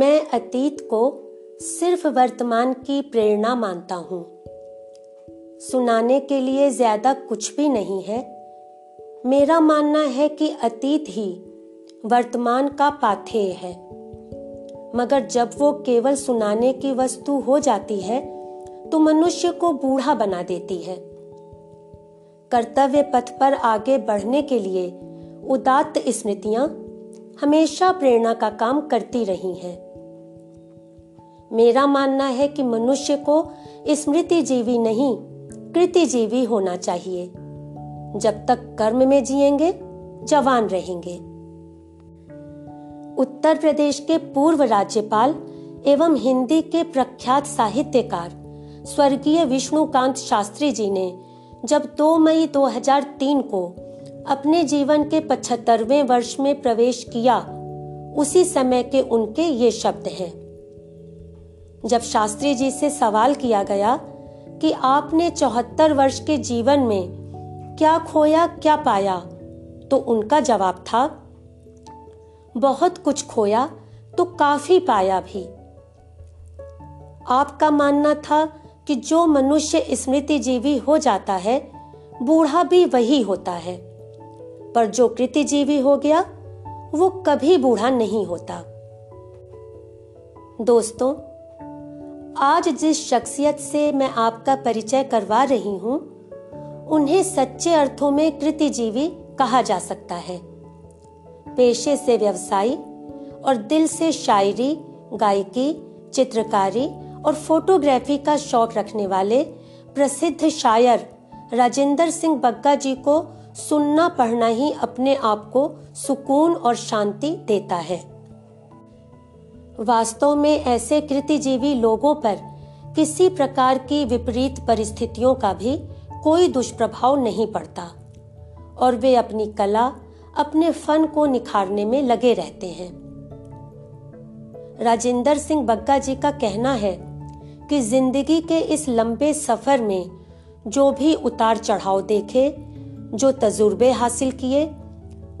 मैं अतीत को सिर्फ़ वर्तमान की प्रेरणा मानता हूँ। सुनाने के लिए ज़्यादा कुछ भी नहीं है। मेरा मानना है कि अतीत ही वर्तमान का पाथेय है। मगर जब वो केवल सुनाने की वस्तु हो जाती है तो मनुष्य को बूढ़ा बना देती है। कर्तव्य पथ पर आगे बढ़ने के लिए उदात्त स्मृतियाँ हमेशा प्रेरणा का काम करती रही हैं। मेरा मानना है कि मनुष्य को स्मृति जीवी नहीं कृति जीवी होना चाहिए। जब तक कर्म में जिएँगे, जवान रहेंगे। उत्तर प्रदेश के पूर्व राज्यपाल एवं हिंदी के प्रख्यात साहित्यकार स्वर्गीय विष्णुकांत शास्त्री जी ने जब 2 मई 2003 को अपने जीवन के पचहत्तरवें वर्ष में प्रवेश किया, उसी समय के उनके ये शब्द हैं। जब शास्त्री जी से सवाल किया गया कि आपने चौहत्तर वर्ष के जीवन में क्या खोया, क्या पाया तो उनका जवाब था, बहुत कुछ खोया तो काफ़ी पाया भी। आपका मानना था कि जो मनुष्य स्मृति जीवी हो जाता है, बूढ़ा भी वही होता है। पर जो कृति जीवी हो गया, वो कभी बूढ़ा नहीं होता। दोस्तों आज जिस शख्सियत से मैं आपका परिचय करवा रही हूँ, उन्हें सच्चे अर्थों में कृतिजीवी कहा जा सकता है। पेशे से व्यवसायी और दिल से शायरी, गायकी, चित्रकारी और फोटोग्राफी का शौक रखने वाले प्रसिद्ध शायर राजेंद्र सिंह बग्गा जी को सुनना पढ़ना ही अपने आप को सुकून और शांति देता है। वास्तव में ऐसे कृतिजीवी लोगों पर किसी प्रकार की विपरीत परिस्थितियों का भी कोई दुष्प्रभाव नहीं पड़ता। और वे अपनी कला, अपने फन को निखारने में लगे रहते हैं। राजेंद्र सिंह बग्गा जी का कहना है कि ज़िंदगी के इस लंबे सफ़र में जो भी उतार चढ़ाव देखे, जो तजुर्बे हासिल किए,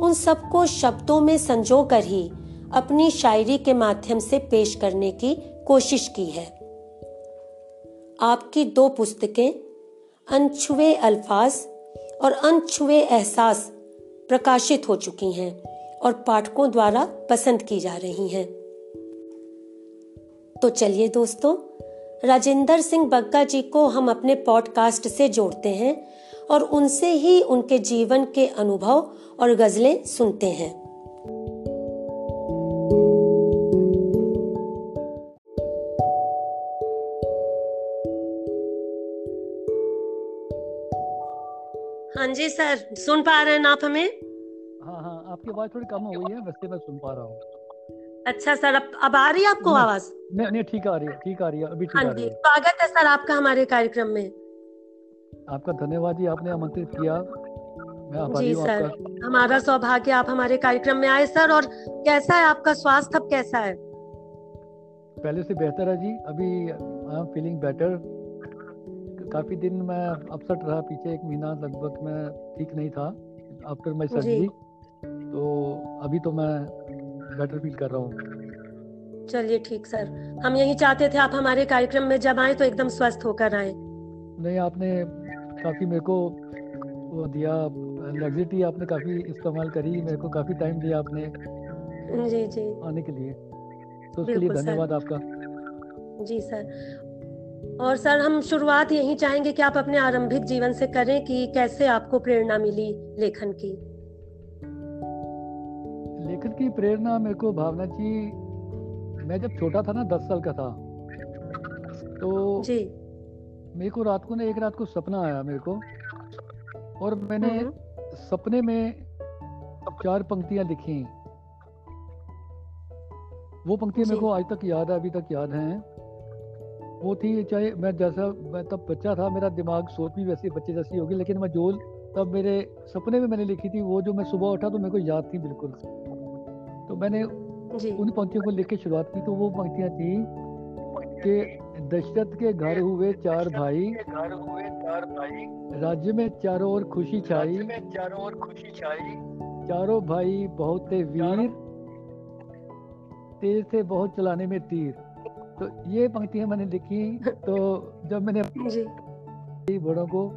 उन सबको शब्दों में संजो कर ही अपनी शायरी के माध्यम से पेश करने की कोशिश की है। आपकी दो पुस्तकें, अनछुए अल्फाज और अनछुए एहसास प्रकाशित हो चुकी हैं और पाठकों द्वारा पसंद की जा रही हैं। तो चलिए दोस्तों, राजेंद्र सिंह बग्गा जी को हम अपने पॉडकास्ट से जोड़ते हैं और उनसे ही उनके जीवन के अनुभव और गजलें सुनते हैं। हाँ जी सर। सुन पा रहे हैं आप हमें? हाँ हाँ आपकी आवाज़ थोड़ी कम हो गई है वैसे मैं सुन पा रहा हूँ। अच्छा सर अब अब आ रही है आपको आवाज़? नहीं नहीं ठीक आ रही है ठीक आ रही है अभी ठीक हाँ आ रही जी स्वागत है सर आपका हमारे कार्यक्रम में। आपका धन्यवाद जी आपने आमंत्रित किया। मैं जी सर आपका। हमारा सौभाग्य आप हमारे कार्यक्रम में आए सर और कैसा है आपका स्वास्थ्य अब कैसा है? पहले से बेहतर है जी अभी आई एम फीलिंग बेटर। काफ़ी दिन मैं अपसेट रहा पीछे एक महीना लगभग मैं ठीक नहीं था आफ्टर माई सर्जरी तो अभी तो मैं बेटर फील कर रहा हूँ। चलिए ठीक सर हम यही चाहते थे आप हमारे कार्यक्रम में जब आए तो एकदम स्वस्थ होकर आए। नहीं आपने काफ़ी मेरे को वो दिया लग्जरिटी आपने काफ़ी इस्तेमाल करी मेरे को काफ़ी टाइम दिया आपने जी जी। आने के लिए। तो उसके लिए धन्यवाद आपका। जी सर और सर हम शुरुआत यही चाहेंगे कि आप अपने आरंभिक जीवन से करें कि कैसे आपको प्रेरणा मिली लेखन की। लेखन की प्रेरणा मेरे को भावना जी मैं जब छोटा था ना दस साल का था तो जी। मेरे को रात को ना एक रात को सपना आया मेरे को और मैंने हम्म, सपने में चार पंक्तियाँ लिखी। वो पंक्तियाँ मेरे को आज तक याद है अभी तक याद हैं। वो थी चाहे मैं जैसा मैं तब बच्चा था मेरा दिमाग सोच भी वैसे बच्चे जैसी होगी लेकिन मैं जो तब मेरे सपने में मैंने लिखी थी वो जो मैं सुबह उठा तो मेरे को याद थी बिल्कुल। तो मैंने उन पंक्तियों को लिख के शुरुआत की तो वो पंक्तियाँ थी कि दशरथ के घर हुए चार भाई घर हुए चार भाई राज्य में चारों ओर खुशी छाई चारों ओर खुशी छाई चारों भाई बहुत थे वीर तेज थे बहुत चलाने में तीर। तो ये पंक्तियाँ मैंने लिखी तो जब मैंने बड़ों को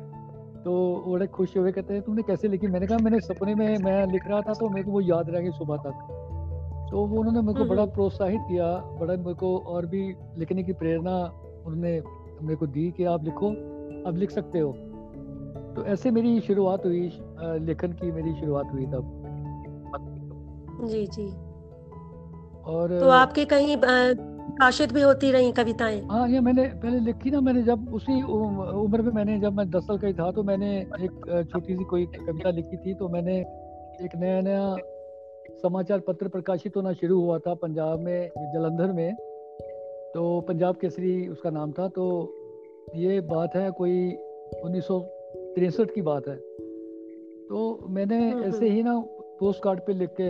तो बड़े खुश हुए कहते हैं तुमने कैसे लिखी? मैंने कहा मैंने सपने में मैं लिख रहा था तो मेरे को वो याद रह गई सुबह तक। तो वो उन्होंने मेरे को बड़ा हम्म। प्रोत्साहित किया बड़ा मेरे को और भी लिखने की प्रेरणा उन्होंने मेरे को दी कि आप लिखो अब लिख सकते हो। तो ऐसे मेरी शुरुआत हुई लेखन की मेरी शुरुआत हुई तब। जी जी। और तो आपके कहीं प्रकाशित भी होती रही कविताएँ। हाँ ये मैंने पहले लिखी ना मैंने जब उसी उम्र में मैंने जब मैं दस साल का ही था तो मैंने एक छोटी सी कोई कविता लिखी थी तो मैंने एक नया नया समाचार पत्र प्रकाशित होना शुरू हुआ था पंजाब में जलंधर में। तो पंजाब केसरी उसका नाम था तो ये बात है कोई उन्नीस की बात है। तो मैंने हम्म, ऐसे ही ना पोस्ट कार्ड पे लिख के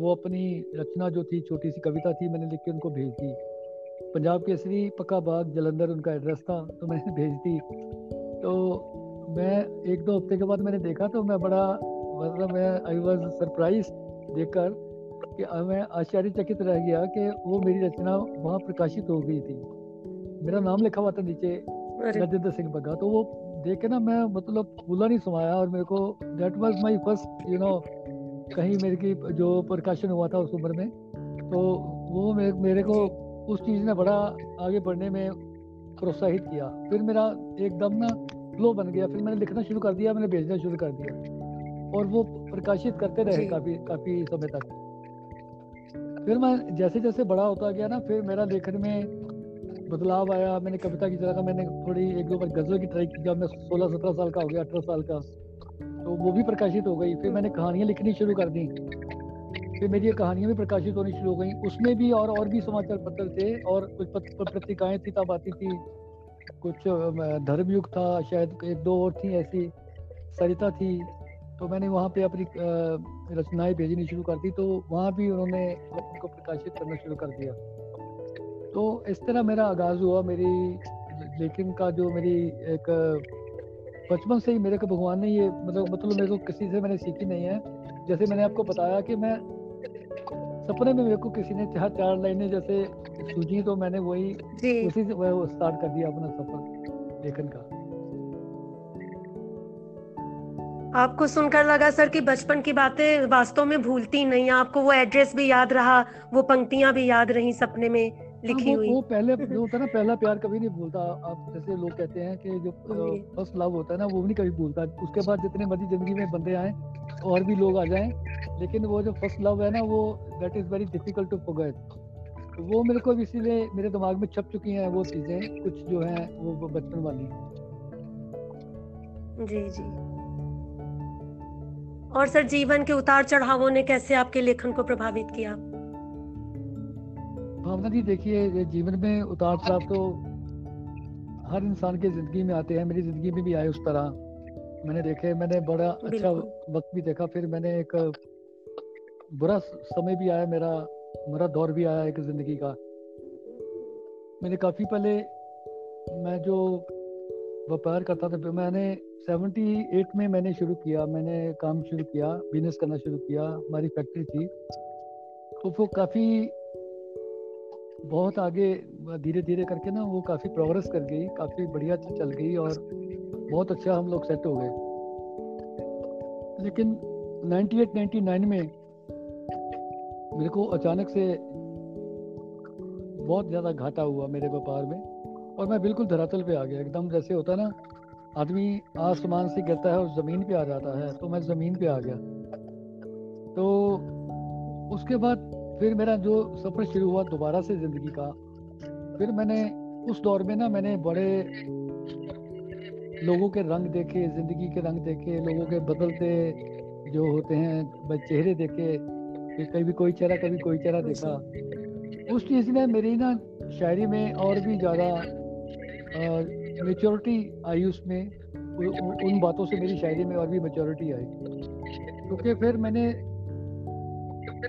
वो अपनी रचना जो थी छोटी सी कविता थी मैंने लिख के उनको भेज दी। पंजाब केसरी पक्का बाग जलंधर उनका एड्रेस था तो मैंने भेज दी। तो मैं एक दो हफ़्ते के बाद मैंने देखा तो मैं बड़ा मतलब मैं आई वॉज़ सरप्राइज़ देखकर कि मैं आश्चर्यचकित रह गया कि वो मेरी रचना वहाँ प्रकाशित हो गई थी। मेरा नाम लिखा हुआ था नीचे अरे। गजेंद्र सिंह बग्गा तो वो देख के ना मैं मतलब फूला नहीं समाया और मेरे को that was my first you know कहीं मेरे की जो प्रकाशन हुआ था उस उम्र में तो वो मेरे, मेरे को उस चीज़ ने बड़ा आगे बढ़ने में प्रोत्साहित किया। फिर मेरा एकदम ना फ्लो बन गया। फिर मैंने लिखना शुरू कर दिया मैंने भेजना शुरू कर दिया। और वो प्रकाशित करते रहे काफ़ी काफ़ी समय तक। फिर मैं जैसे जैसे बड़ा होता गया ना फिर मेरा लेखन में बदलाव आया। मैंने कविता की जगह मैंने थोड़ी एक दो बार गज़ल की ट्राई की जब मैं सोलह सत्रह साल का हो गया अठारह साल का। तो वो भी प्रकाशित हो गई। फिर मैंने कहानियाँ लिखनी शुरू कर दी। फिर मेरी ये कहानियाँ भी प्रकाशित होनी शुरू हो गई। उसमें भी और और भी समाचार पत्र थे और कुछ पत्रिकाएँ थी तब आती थी। कुछ धर्मयुग था, शायद एक दो और थी ऐसी। सरिता थी। तो मैंने वहाँ पे अपनी रचनाएँ भेजनी शुरू कर दी। तो वहाँ भी उन्होंने उनको प्रकाशित करना शुरू कर दिया। तो इस तरह मेरा आगाज़ हुआ। मेरी, लेखन का जो मेरी एक बचपन से ही मेरे को भगवान ने ये मतलब मतलब मेरे को किसी से मैंने सीखी नहीं है। जैसे मैंने आपको बताया कि मैं सपने में मेरे को किसी ने चार चार लाइनें जैसे सूझी तो मैंने वही उसी से वो स्टार्ट कर दिया अपना सफ़र लेखन का। आपको सुनकर लगा सर कि बचपन की बातें वास्तव में भूलती नहीं आपको वो एड्रेस भी याद रहा वो पंक्तियाँ भी याद रही सपने में। लिखी हाँ, वो, हुई। वो पहले जो होता है ना पहला प्यार कभी नहीं भूलता। आप जैसे लोग कहते हैं कि जो फ़र्स्ट लव होता है ना वो भी नहीं कभी भूलता। उसके बाद जितने मर्ज़ी ज़िंदगी में बंदे आए और भी लोग आ जाएँ लेकिन वो जो फ़र्स्ट लव है ना वो that is very difficult to forget वो मेरे को इसीलिए मेरे दिमाग में छप चुकी हैं वो चीज़ें कुछ जो हैं वो बचपन वाली। जी जी। और सर जीवन के उतार चढ़ावों ने कैसे आपके लेखन को प्रभावित किया? भावना जी देखिए जीवन में उतार चढ़ाव तो हर इंसान की ज़िंदगी में आते हैं मेरी ज़िंदगी में भी आए उस तरह। मैंने देखे मैंने बड़ा अच्छा वक्त भी देखा फिर मैंने एक बुरा समय भी आया मेरा बुरा दौर भी आया एक ज़िंदगी का। मैंने काफ़ी पहले मैं जो व्यापार करता था मैंने 78 में मैंने शुरू किया मैंने काम शुरू किया बिज़नेस करना शुरू किया हमारी फैक्ट्री थी। तो वो काफ़ी बहुत आगे धीरे धीरे करके ना वो काफ़ी प्रोग्रेस कर गई, काफ़ी बढ़िया चल गई और बहुत अच्छा हम लोग सेट हो गए। लेकिन 98 99 में मेरे को अचानक से बहुत ज़्यादा घाटा हुआ मेरे व्यापार में और मैं बिल्कुल धरातल पे आ गया। एकदम जैसे होता ना, आदमी आसमान से गिरता है और ज़मीन पे आ जाता है तो मैं ज़मीन पे आ गया। तो उसके बाद फिर मेरा जो सफ़र शुरू हुआ दोबारा से ज़िंदगी का, फिर मैंने उस दौर में ना मैंने बड़े लोगों के रंग देखे, ज़िंदगी के रंग देखे, लोगों के बदलते जो होते हैं चेहरे देखे कभी कोई चेहरा, कभी कोई चेहरा देखा। उस चीज़ ने मेरी ना शायरी में और भी ज़्यादा मेचोरिटी आई उसमें उन बातों से मेरी शायरी में और भी मेचोरिटी आई। क्योंकि फिर मैंने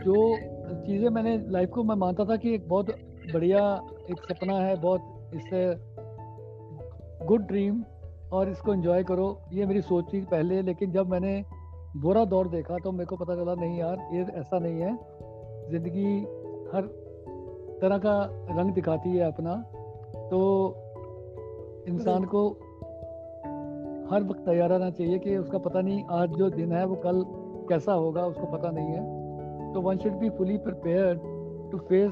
जो चीज़ें मैंने लाइफ को, मैं मानता था कि एक बहुत बढ़िया एक सपना है, बहुत इससे गुड ड्रीम और इसको एंजॉय करो, ये मेरी सोच थी पहले, लेकिन जब मैंने बुरा दौर देखा तो मेरे को पता चला, नहीं यार, ये ऐसा नहीं है। ज़िंदगी हर तरह का रंग दिखाती है अपना। तो इंसान को हर वक्त तैयार रहना चाहिए कि उसका पता नहीं आज जो दिन है वो कल कैसा होगा, उसको पता नहीं है। तो one should be fully prepare to face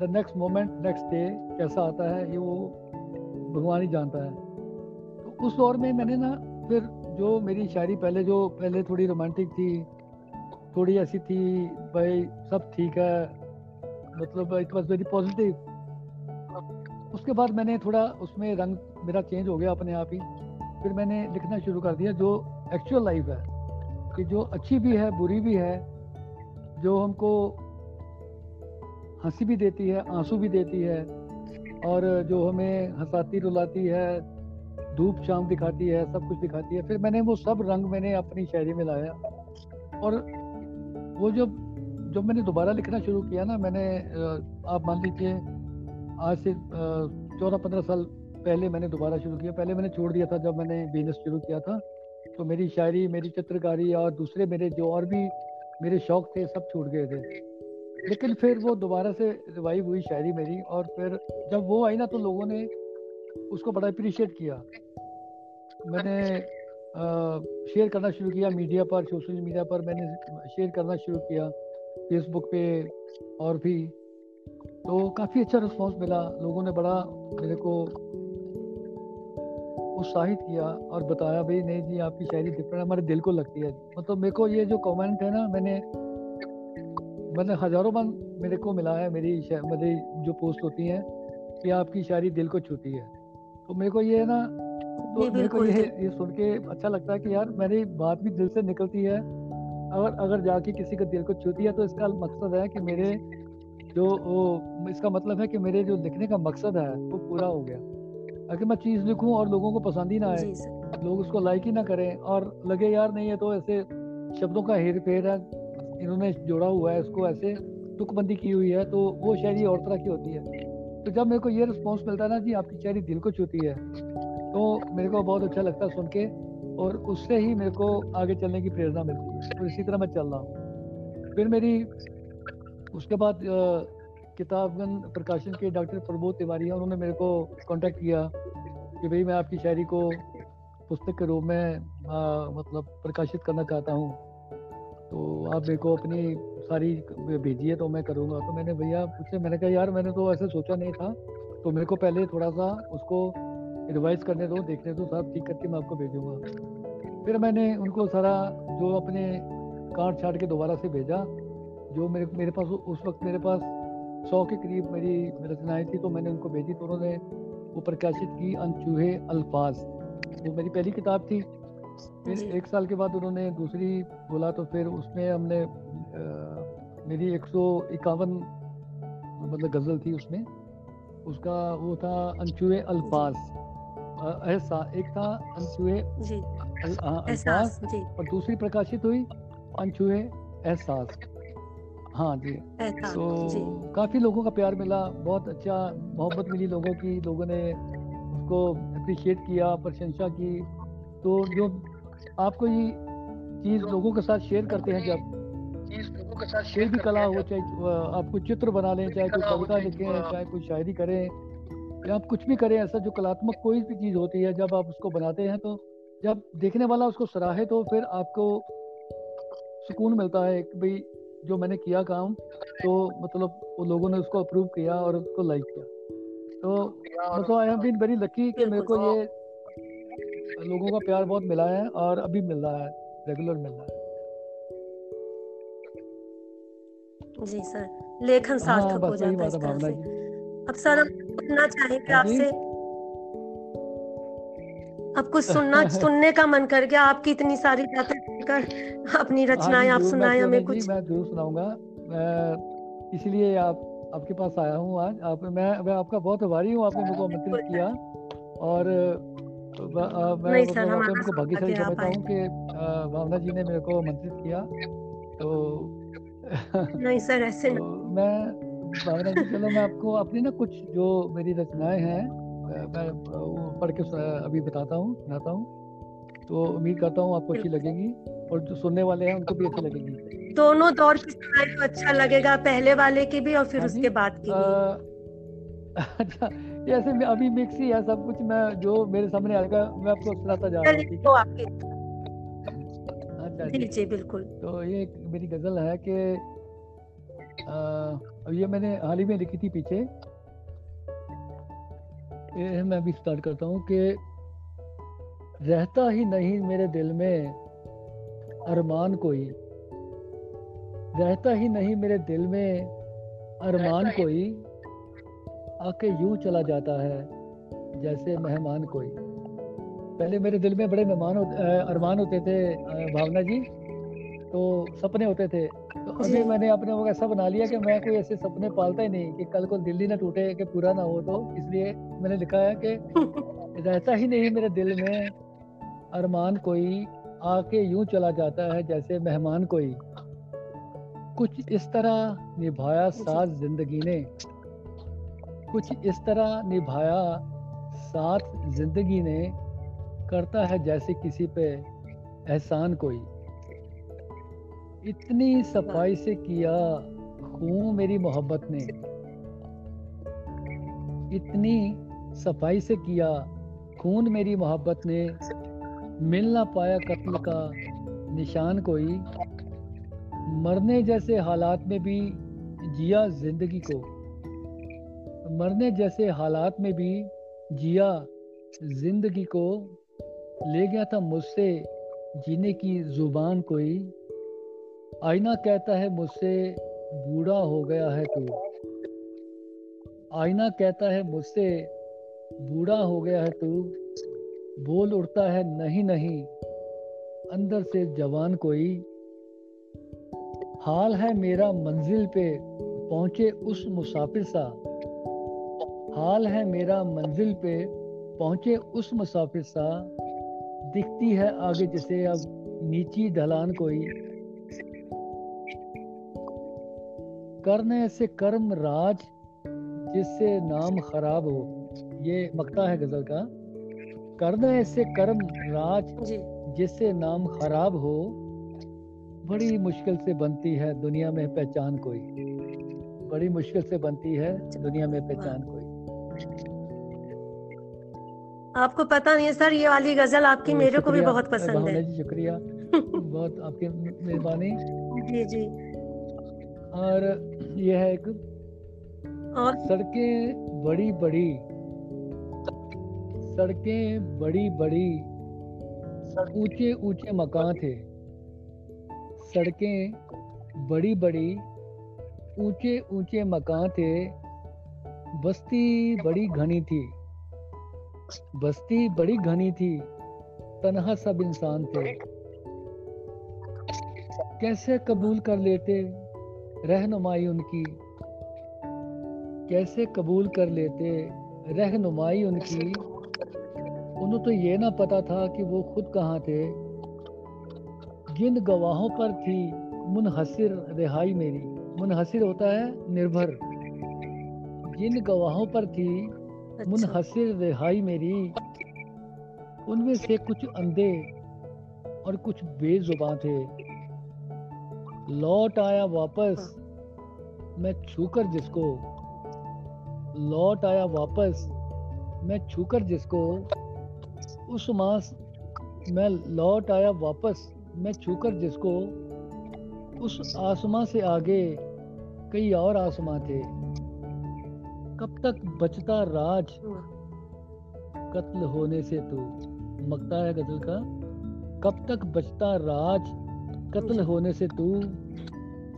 the next moment next day कैसा आता है, ये वो भगवान ही जानता है। तो उस दौर में मैंने ना फिर जो मेरी शायरी पहले जो, पहले थोड़ी रोमांटिक थी, थोड़ी ऐसी थी, भाई सब ठीक है मतलब इट वॉज़ वेरी पॉजिटिव उसके बाद मैंने थोड़ा उसमें रंग मेरा चेंज हो गया अपने आप ही। फिर मैंने लिखना शुरू कर दिया जो एक्चुअल लाइफ है, कि जो अच्छी भी है, बुरी भी है जो हमको हँसी भी देती है, आँसू भी देती है और जो हमें हंसाती, रुलाती है धूप शाम दिखाती है, सब कुछ दिखाती है, फिर मैंने वो सब रंग मैंने अपनी शायरी में लाया। और वो जो जब मैंने दोबारा लिखना शुरू किया ना, मैंने आप मान लीजिए, आज से चौदह पंद्रह साल पहले मैंने दोबारा शुरू किया। पहले मैंने छोड़ दिया था जब मैंने बिज़नेस शुरू किया था तो मेरी शायरी, मेरी चित्रकारी और दूसरे मेरे जो और भी मेरे शौक थे, सब छूट गए थे। लेकिन फिर वो दोबारा से रिवाइव हुई शायरी मेरी और फिर जब वो आई ना तो लोगों ने उसको बड़ा अप्रिशिएट किया। मैंने शेयर करना शुरू किया मीडिया पर सोशल मीडिया पर, मैंने शेयर करना शुरू किया फेसबुक पे और भी। तो काफ़ी अच्छा रिस्पांस मिला। लोगों ने बड़ा मेरे को उत्साहित किया और बताया भाई नहीं जी आपकी शायरी डिफरेंट हमारे दिल को लगती है। मतलब मेरे को ये जो कमेंट है ना मैंने मैंने हज़ारों बार मेरे को मिला है मेरी मेरी जो पोस्ट होती हैं कि आपकी शायरी दिल को छूती है। तो मेरे को ये ना तो मेरे को ये ये सुन के अच्छा लगता है कि यार मेरी बात भी दिल से निकलती है। अगर अगर जाके किसी का दिल को छूती है तो इसका मकसद है कि मेरे जो इसका मतलब है कि मेरे जो लिखने का मकसद है वो पूरा हो गया। अगर मैं चीज़ लिखूं और लोगों को पसंद ही ना आए लोग उसको लाइक ही ना करें और लगे यार नहीं है तो ऐसे शब्दों का हेर फेर है इन्होंने जोड़ा हुआ है इसको ऐसे तुकबंदी की हुई है। तो वो शायरी और तरह की होती है। तो जब मेरे को ये रिस्पॉन्स मिलता है ना जी आपकी शायरी दिल को छूती है। तो मेरे को बहुत अच्छा लगता है सुन के और उससे ही मेरे को आगे चलने की प्रेरणा मिलती है। तो इसी तरह मैं चल रहा हूँ। फिर मेरी उसके बाद किताबगन प्रकाशन के डॉक्टर प्रबोध तिवारी हैं उन्होंने मेरे को कांटेक्ट किया कि भाई मैं आपकी शायरी को पुस्तक के रूप में आ, मतलब प्रकाशित करना चाहता हूँ। तो आप मेरे को अपनी सारी भेजिए तो मैं करूँगा। तो मैंने भैया उससे मैंने कहा यार मैंने तो ऐसे सोचा नहीं था तो मेरे को पहले थोड़ा सा उसको रिवाइज करने दो देखने दो सब ठीक करके मैं आपको भेजूँगा। फिर मैंने उनको सारा जो अपने काट छाट के दोबारा से भेजा जो मेरे मेरे पास उस वक्त मेरे पास सौ के करीब मेरी रचनाएँ थी तो मैंने उनको भेजी तो उन्होंने वो प्रकाशित की अनचूहे अल्फाज। वो मेरी पहली किताब थी। फिर एक साल के बाद उन्होंने दूसरी बोला तो फिर उसमें हमने आ, मेरी एक सौ इक्यावन मतलब गज़ल थी उसमें। उसका वो था अनचुए अल्फाज। ऐसा एक था अनचुए अल्फाज और दूसरी प्रकाशित हुई अनचुए एहसास। हाँ जी। तो काफ़ी लोगों का प्यार मिला बहुत अच्छा मोहब्बत मिली लोगों की लोगों ने उसको अप्रिशिएट किया प्रशंसा की। तो जो आपको ये चीज़ लोगों के साथ शेयर करते हैं जब लोगों के साथ शेयर भी कला हो चाहे आप कोई चित्र बना लें चाहे कोई कविता लिखें चाहे कोई शायरी करें या आप कुछ भी करें ऐसा जो कलात्मक कोई भी चीज़ होती है जब आप उसको बनाते हैं तो जब देखने वाला उसको सराहे तो फिर आपको सुकून मिलता है कि भाई जो मैंने किया काम तो मतलब वो लोगों ने उसको अप्रूव किया और उसको लाइक किया। तो मतलब I have been very lucky कि मेरे को ये लोगों का प्यार बहुत मिला है और अभी मिल रहा है रेगुलर मिल रहा है। जी सर लेखन हाँ, सार्थक हो जाता है इस तरह से अब सर हम सुनना चाहेंगे हाँ आपसे कुछ सुनना सुनने का मन कर गया। आपकी इतनी सारी बातें सुनकर अपनी हाँ रचनाएँ आप सुनाए हमें कुछ मैं ज़रूर सुनाऊँगा। इसलिए आप आपके पास आया हूँ आज। आप मैं मैं आपका बहुत आभारी हूँ आपने मुझको आमंत्रित किया। और मैं मतलब मुझको भाग्यशाली समझता हूँ कि भावना जी ने मेरे को आमंत्रित किया। तो नहीं सर ऐसे तो मैं भावना जी चलो मैं आपको अपनी ना कुछ जो मेरी रचनाएँ हैं मैं पढ़ के अभी बताता हूँ सुनाता हूँ। तो उम्मीद करता हूँ आपको अच्छी लगेगी और जो सुनने वाले हैं उनको भी अच्छी लगेगी। दोनों दौर की सुनाई तो अच्छा लगेगा पहले वाले की भी और फिर हाँ उसके बाद की भी। अच्छा ये ऐसे में अभी मिक्स ही है सब कुछ मैं जो मेरे सामने आएगा मैं आपको सुनाता जा रहा हूँ आपकी। अच्छा जी। जी बिल्कुल। तो ये एक मेरी गज़ल है कि ये मैंने हाल ही में लिखी थी पीछे। ये मैं अभी स्टार्ट करता हूँ कि रहता ही नहीं मेरे दिल में अरमान कोई। रहता ही नहीं मेरे दिल में अरमान कोई आके यूँ चला जाता है जैसे मेहमान कोई। पहले मेरे दिल में बड़े मेहमान होते अरमान होते थे भावना जी। तो सपने होते थे। तो अभी मैंने अपने वो ऐसा बना लिया कि मैं कोई ऐसे सपने पालता ही नहीं कि कल को दिल्ली ना टूटे कि पूरा ना हो। तो इसलिए मैंने लिखा है कि रहता ही नहीं मेरे दिल में। अरमान कोई आके यूँ चला जाता है जैसे मेहमान कोई। कुछ इस तरह निभाया साथ ज़िंदगी ने। कुछ इस तरह निभाया साथ ज़िंदगी ने। करता है जैसे किसी पे एहसान कोई। इतनी सफ़ाई से किया, खून मेरी मोहब्बत ने। इतनी सफ़ाई से किया, खून मेरी मोहब्बत ने। मिल ना पाया कत्ल का निशान कोई। मरने जैसे हालात में भी जिया ज़िंदगी को। मरने जैसे हालात में भी जिया ज़िंदगी को। ले गया था मुझसे जीने की ज़ुबान कोई। आईना कहता है, मुझसे बूढ़ा हो गया है तू। आईना कहता है, मुझसे बूढ़ा हो गया है तू। बोल उड़ता है, नहीं नहीं, अंदर से जवान कोई। हाल है मेरा मंजिल पे पहुँचे उस मुसाफिर सा। हाल है मेरा मंजिल पे पहुँचे उस मुसाफिर सा। दिखती है आगे जैसे अब नीची ढलान कोई। करने से कर्म राज जिससे नाम खराब हो ये मकता है गज़ल का। करने से कर्म राज जिससे नाम खराब हो बड़ी मुश्किल से बनती है दुनिया में पहचान कोई। बड़ी मुश्किल से बनती है दुनिया में पहचान कोई। आपको पता नहीं है सर ये वाली गज़ल आपकी तो मेरे को भी बहुत पसंद है। जी शुक्रिया। बहुत आपकी मेहरबानी। जी जी। और ये है एक और सड़कें बड़ी बड़ी। सड़कें बड़ी बड़ी। ऊँचे ऊँचे मकान थे। सड़कें बड़ी बड़ी। ऊँचे ऊँचे मकान थे। बस्ती बड़ी घनी थी। बस्ती बड़ी घनी थी। तनहा सब इंसान थे। कैसे कबूल कर लेते? रहनुमाई उनकी। कैसे कबूल कर लेते रहनुमाई उनकी? उन्हें तो ये ना पता था कि वो खुद कहाँ थे। जिन गवाहों पर थी मुनहसर रिहाई मेरी। मुनहसिर होता है निर्भर। जिन गवाहों पर थी अच्छा। मुनहसिर रिहाई मेरी। उनमें से कुछ अंधे और कुछ बेजुबान थे। लौट आया वापस। मैं छूकर जिसको। लौट आया वापस। मैं छूकर जिसको। उस मास मैं लौट आया वापस। मैं छूकर जिसको। उस आसमां से आगे कई और आसमां थे। कब तक बचता राज? कत्ल होने से तू मकता है गज़ल का। कब तक बचता राज? कत्ल होने से तू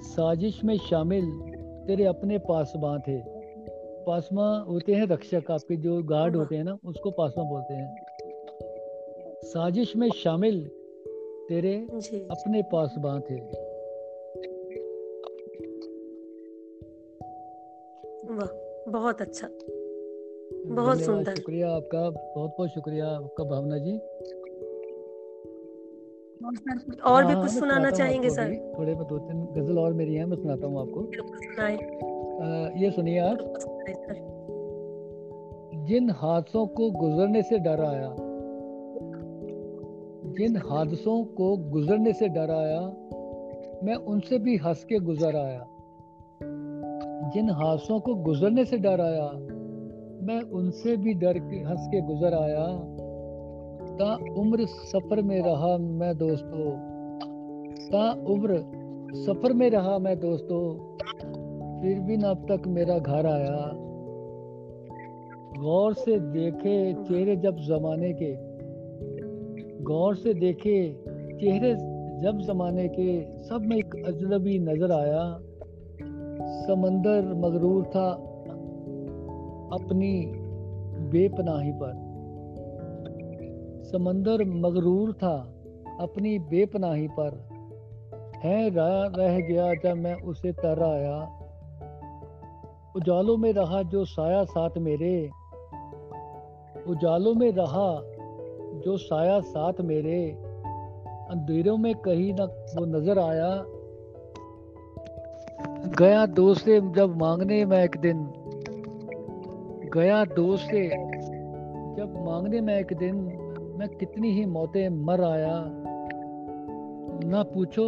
साजिश में शामिल तेरे अपने पासबां थे। पासमा होते हैं रक्षक आपके जो गार्ड होते हैं ना उसको पासमा बोलते हैं। साजिश में शामिल तेरे अपने पासबां थे। वाह बहुत अच्छा। बहुत सुंदर। शुक्रिया आपका बहुत बहुत शुक्रिया आपका भावना जी। और भी हाँ, कुछ सुनाना चाहेंगे सर? थोड़े में दो तीन गज़ल और मेरी हैं मैं सुनाता हूँ आपको। ये सुनिए आप। जिन हादसों को गुजरने से डर आया जिन हादसों को गुजरने से डर आया मैं उनसे भी हंस के गुजर आया। जिन हादसों को गुजरने से डर आया मैं उनसे भी डर के हंस के गुजर आया। ता उम्र सफ़र में रहा मैं दोस्तों। ता उम्र सफ़र में रहा मैं दोस्तों। फिर भी न अब तक मेरा घर आया। गौर से देखे चेहरे जब जमाने के। गौर से देखे चेहरे जब जमाने के, सब में एक अजनबी नज़र आया। समंदर मगरूर था अपनी बेपनाही पर। समंदर मगरूर था, अपनी बेपनाही पर। है रह गया जब मैं उसे तर आया। उजालों में रहा जो साया साथ मेरे। उजालों में रहा जो साया साथ मेरे। अंधेरों में कहीं ना वो नज़र आया। गया दोस्त से जब मांगने मैं एक दिन। गया दोस्त से जब मांगने में एक दिन। मैं कितनी ही मौतें मर आया, ना पूछो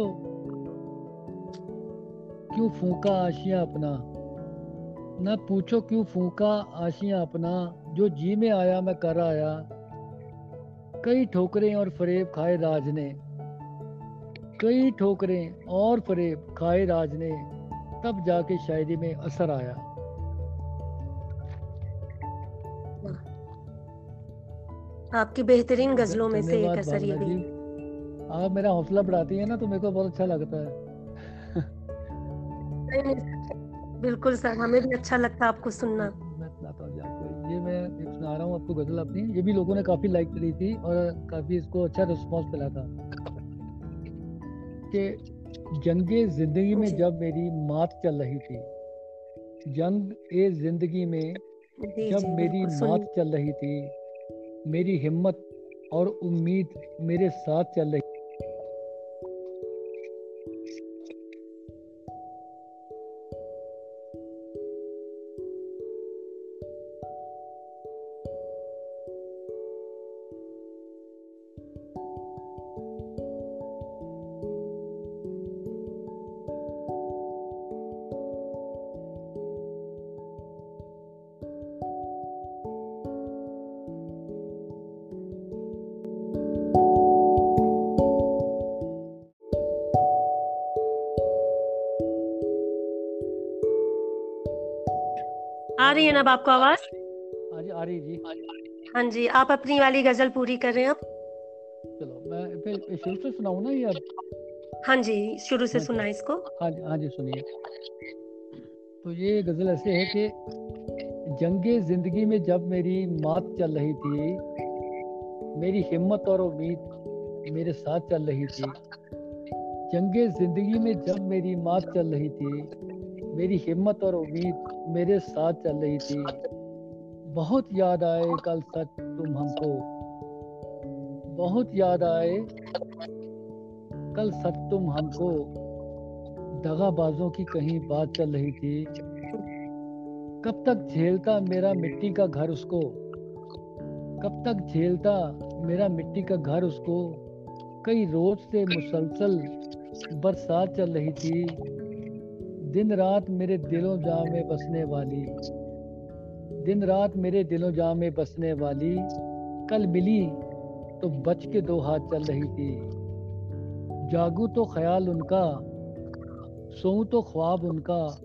क्यों फूका आशिया अपना, न पूछो क्यों फूका आशिया अपना, जो जी में आया मैं कर आया। कई ठोकरें और फरेब खाए राज ने कई ठोकरें और फरेब खाए राज ने तब जाके शायरी में असर आया। आपकी बेहतरीन गजलों में से एक असर ये भी आप मेरा हौसला बढ़ाती है ना तो मेरे को बहुत अच्छा लगता है। बिल्कुल सर हमें भी अच्छा लगता है आपको सुनना। मैं सुनाता हूँ आपको। ये मैं एक सुना रहा हूँ आपको गज़ल अपनी। ये भी लोगों ने काफ़ी लाइक करी थी और काफ़ी इसको अच्छा रिस्पॉन्स मिला था। कि जंगे ज़िंदगी में जब मेरी मात चल रही थी जंग ए ज़िंदगी में जब मेरी मात चल रही थी मेरी हिम्मत और उम्मीद मेरे साथ चल रही ना आपको आवाज़? हाँ जी आ रही जी। हाँ जी आप अपनी वाली गज़ल पूरी कर रहे हैं अब चलो मैं फिर शुरू से सुनाऊं ना ये हाँ जी शुरू से सुना इसको। हाँ जी हाँ जी सुनिए। तो ये गज़ल ऐसे है कि जंगे ज़िंदगी में जब मेरी मात चल रही थी मेरी हिम्मत और उम्मीद मेरे साथ चल रही थी जंगे ज़िंदगी में जब मेरी मात चल रही थी मेरी हिम्मत और उम्मीद मेरे साथ चल रही थी। बहुत याद आए कल सच तुम हमको। बहुत याद आए कल सच तुम हमको। दगाबाजों की कहीं बात चल रही थी। कब तक झेलता मेरा मिट्टी का घर उसको? कब तक झेलता मेरा मिट्टी का घर उसको? कई रोज से मुसलसल बरसात चल रही थी। दिन रात मेरे दिलों जा में बसने वाली, दिन रात मेरे दिलों जा में बसने वाली, कल मिली तो बच के दो हाथ चल रही थी। जागू तो ख्याल उनका, सोऊं तो ख्वाब उनका,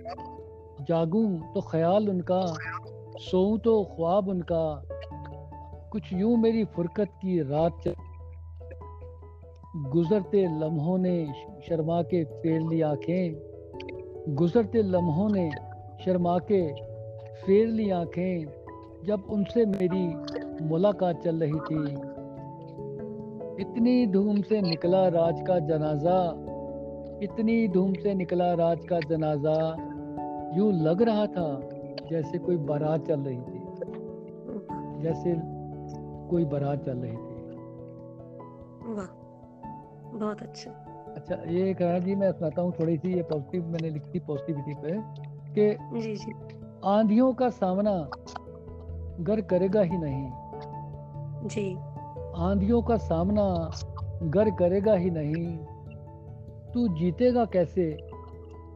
जागूं तो ख्याल उनका, सोऊं तो ख्वाब उनका, कुछ यूँ मेरी फुरकत की रात चल गुजरते लम्हों ने शर्मा के फेर ली आँखें गुजरते लम्हों ने शर्मा के फेर ली आँखें, जब उनसे मेरी मुलाकात चल रही थी। इतनी धूम से निकला राज का जनाजा, इतनी धूम से निकला राज का जनाजा, यूँ लग रहा था जैसे कोई बारात चल रही थी, जैसे कोई बारात चल रही थी। वाह, बहुत अच्छा। अच्छा ये कहा जी मैं सुनाता हूँ थोड़ी सी ये पॉजिटिव मैंने लिखी पॉजिटिविटी पे कि आंधियों का सामना घर करेगा ही नहीं। जी। आंधियों का सामना घर करेगा ही नहीं। तू जीतेगा कैसे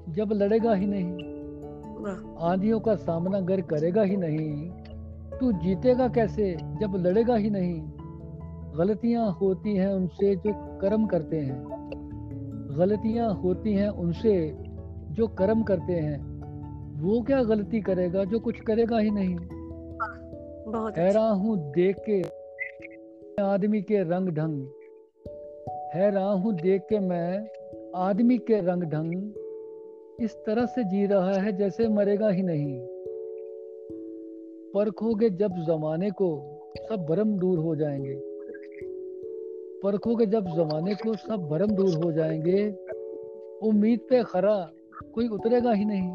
जब लड़ेगा ही नहीं। आंधियों का सामना घर करेगा ही नहीं। तू जीतेगा कैसे जब लड़ेगा ही नहीं। गलतियाँ होती हैं उनसे जो कर्म करते हैं। गलतियाँ होती हैं उनसे जो कर्म करते हैं वो क्या गलती करेगा जो कुछ करेगा ही नहीं? हैरान हूँ देख के आदमी के रंग ढंग। हैरान हूँ देख के मैं आदमी के रंग ढंग इस तरह से जी रहा है जैसे मरेगा ही नहीं। परखोगे जब जमाने को सब भरम दूर हो जाएँगे। परखोगे जब जमाने को सब भरम दूर हो जाएँगे, उम्मीद पे खरा कोई उतरेगा ही नहीं।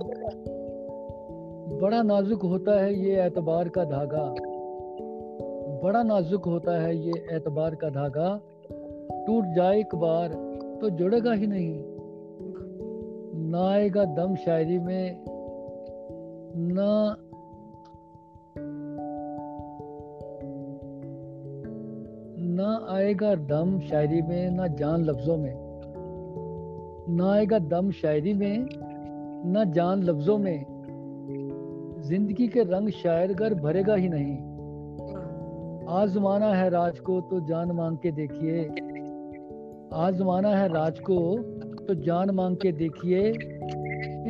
बड़ा नाजुक होता है ये एतबार का धागा। बड़ा नाजुक होता है ये एतबार का धागा। टूट जाए एक बार तो जुड़ेगा ही नहीं। ना आएगा दम शायरी में, ना आएगा दम शायरी में, ना जान लफ्जों में। ना आएगा दम शायरी में, ना जान लफ्जों में। ज़िंदगी के रंग शायर घर भरेगा ही नहीं। आजमाना है राज को तो जान मांग के देखिए। आजमाना है राज को तो जान मांग के देखिए।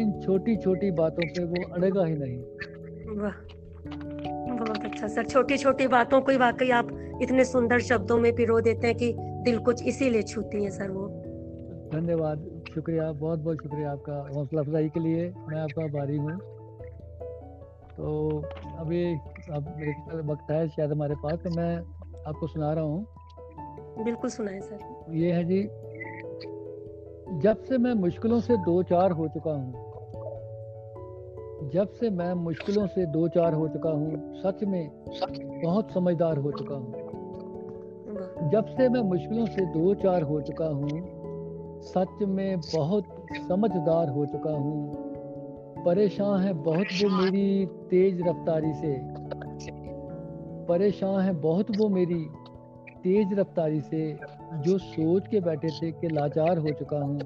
इन छोटी छोटी बातों पे वो अड़ेगा ही नहीं। बहुत अच्छा सर। छोटी छोटी बातों को वाकई आप इतने सुंदर शब्दों में पिरो देते हैं कि दिल कुछ इसीलिए छूती है सर वो। धन्यवाद शुक्रिया बहुत बहुत शुक्रिया आपका हौसला अफजाई के लिए। मैं आपका आभारी हूँ। तो अभी अब मेरे वक्त है शायद हमारे पास तो मैं आपको सुना रहा हूँ। बिल्कुल सुनाए सर। ये है जी जब से मैं मुश्किलों से दो चार हो चुका हूँ जब से मैं मुश्किलों से दो चार हो चुका हूँ, सच में बहुत समझदार हो चुका हूँ। जब से मैं मुश्किलों से दो चार हो चुका हूँ, सच में बहुत समझदार हो चुका हूँ। परेशान है बहुत वो मेरी तेज रफ्तारी से। परेशान है बहुत वो मेरी तेज रफ्तारी से जो सोच के बैठे थे कि लाचार हो चुका हूँ।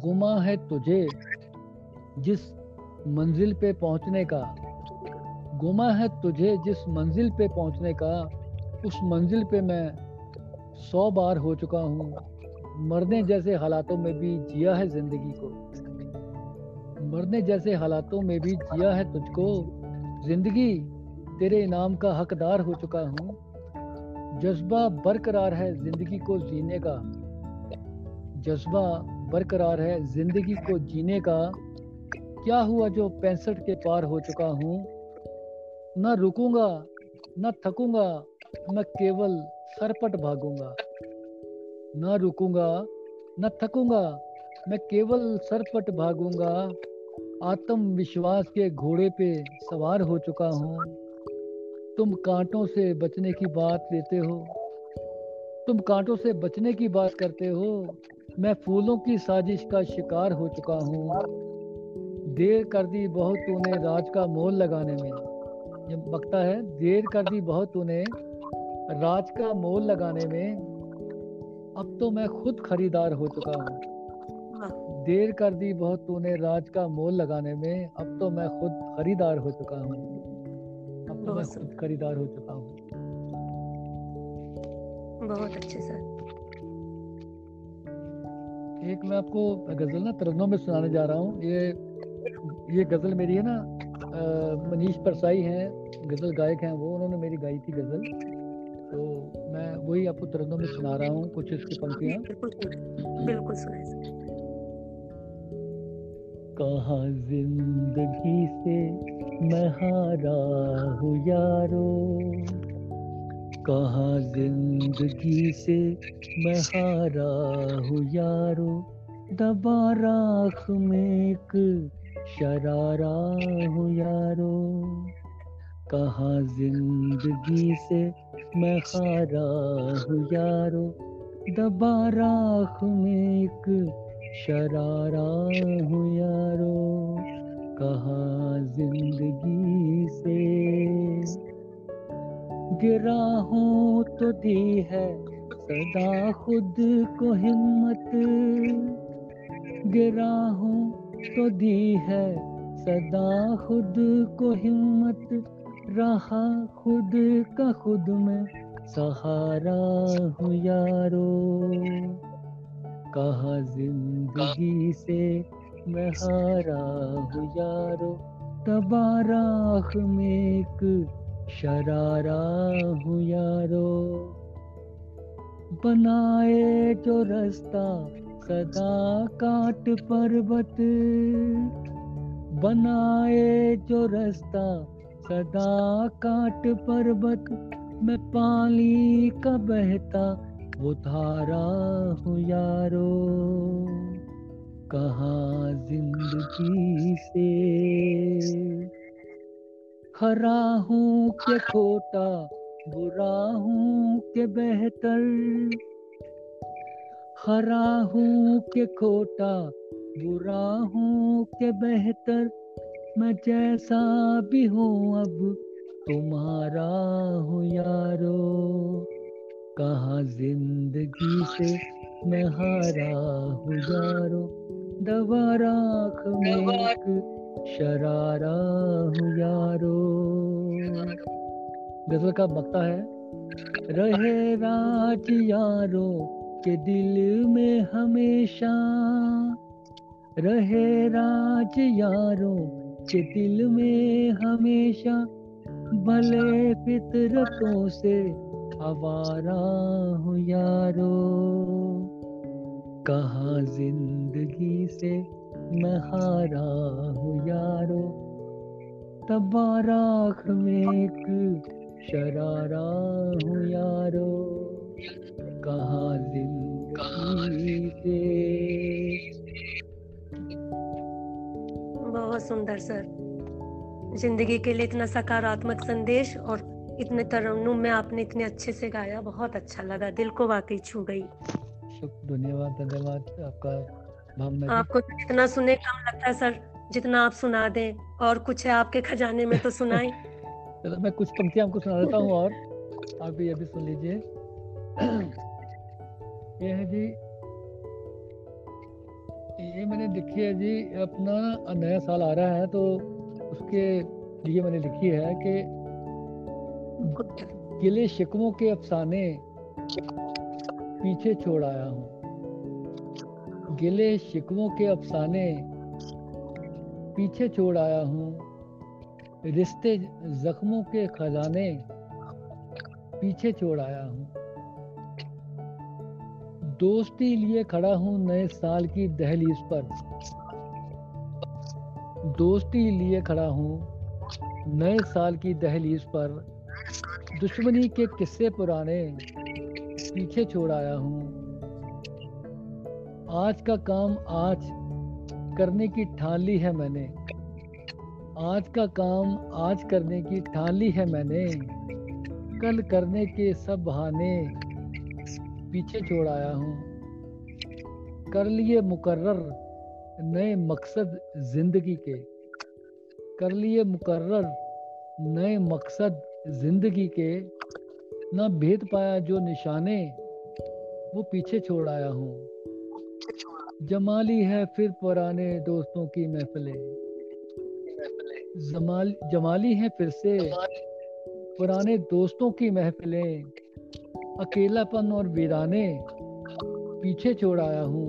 गुमा है तुझे। जिस मंजिल पे पहुँचने का गुमा है तुझे जिस मंजिल पे पहुँचने का, उस मंजिल पे मैं सौ बार हो चुका हूँ। मरने जैसे हालातों में भी जिया है ज़िंदगी को। मरने जैसे हालातों में भी जिया है तुझको। ज़िंदगी तेरे इनाम का हकदार हो चुका हूँ। जज्बा बरकरार है ज़िंदगी को जीने का। जज्बा बरकरार है ज़िंदगी को जीने का। क्या हुआ जो पैंसठ के पार हो चुका हूँ? न रुकूँगा, न थकूँगा, मैं केवल सरपट भागूँगा। न रुकूँगा, न थकूँगा, मैं केवल सरपट भागूँगा। आत्मविश्वास के घोड़े पे सवार हो चुका हूँ। तुम कांटों से बचने की बात लेते हो। तुम कांटों से बचने की बात करते हो। मैं फूलों की साजिश का शिकार हो चुका हूँ। देर कर दी बहुत तूने राज का मोल लगाने में। ये बकता है देर कर दी बहुत तूने राज का मोल लगाने में। अब तो मैं खुद खरीदार हो चुका हूँ। देर कर दी बहुत तूने राज का मोल लगाने में अब तो मैं खुद खरीदार हो चुका हूँ। अब तो मैं खुद खरीदार हो चुका हूँ। बहुत अच्छे सर एक मैं आपको गज़ल ना तरन्नुम में सुनाने जा रहा हूँ। ये ये गज़ल मेरी है ना मनीष परसाई हैं गज़ल गायक हैं वो उन्होंने मेरी गाई थी गज़ल। तो मैं वही आपको तरन्नुम में सुना रहा हूँ कुछ इसकी पंक्तियाँ बिल्कुल कहाँ ज़िंदगी से मैं हारा हूँ यारो? कहाँ ज़िंदगी से मैं हारा हूँ यारो? दबा राख में एक शरारा हूँ यारो, कहाँ ज़िंदगी से मैं हारा हूँ यारो। दबा राख में एक शरारा हूँ यारो, कहाँ ज़िंदगी से। गिरा हूँ तो दी है सदा खुद को हिम्मत। गिरा हूँ तो दी है, सदा खुद को हिम्मत, रहा खुद का खुद में सहारा हूँ यारो। कहा ज़िंदगी से मैं हारा हूँ यारो तबाराख में एक शरारा हूँ यारो। बनाए जो रास्ता सदा काट पर्वत बनाए जो रास्ता, सदा काट पर्वत मैं पानी का बहता, वो धारा हूँ यारो। कहाँ ज़िंदगी से? हरा हूँ के खोटा, बुरा हूँ के बेहतर? हरा हूँ के खोटा, बुरा हूँ के बेहतर। मैं जैसा भी हूँ अब तुम्हारा हूँ यारो। कहाँ ज़िंदगी से मैं हारा हूँ यारो। दवा राख में एक शरारा हूँ यारो। गज़ल का बकता है, रहे राज यारो। के दिल में हमेशा रहे राज यारो के दिल में हमेशा भले फितरतों से आवारा हूँ यारो। कहाँ ज़िंदगी से मैं हारा हूँ यारो। तबाराख में एक शरारा हूँ यारो। कहाँ ज़िंदगी से? बहुत सुंदर सर। ज़िंदगी के लिए इतना सकारात्मक संदेश और इतने तरन्नुम में आपने इतने अच्छे से गाया बहुत अच्छा लगा। दिल को वाकई छू गई। धन्यवाद धन्यवाद आपका आपको तो जितना सुने कम लगता है सर। जितना आप सुना दें और कुछ है आपके खजाने में तो सुनाएँ। चलो मैं कुछ पंक्तियाँ आपको सुना देता हूँ और आप भी अभी सुन लीजिए। ये है जी ये मैंने लिखी है जी अपना नया साल आ रहा है तो उसके लिए मैंने लिखी है कि गिले शिकवों के अफसाने पीछे छोड़ आया हूँ गिले शिकवों के अफसाने पीछे छोड़ आया हूँ रिश्ते जख्मों के खजाने पीछे छोड़ आया हूँ दोस्ती लिए खड़ा हूँ नए साल की दहलीज पर। दोस्ती लिए खड़ा हूँ नए साल की दहलीज पर। दुश्मनी के किस्से पुराने पीछे छोड़ आया हूँ। आज का काम आज करने की ठान ली है मैंने। आज का काम आज करने की ठान ली है मैंने। कल करने के सब बहाने पीछे छोड़ आया हूँ। कर लिए मुकर्रर नए मकसद ज़िंदगी के। कर लिए मुकर्रर नए मकसद ज़िंदगी के। ना भेद पाया जो निशाने वो पीछे छोड़ आया हूँ। जमाली है फिर पुराने दोस्तों की महफिलें। जमाल जमाली है फिर से पुराने दोस्तों की महफिलें। अकेलापन और वीराने पीछे छोड़ आया हूँ।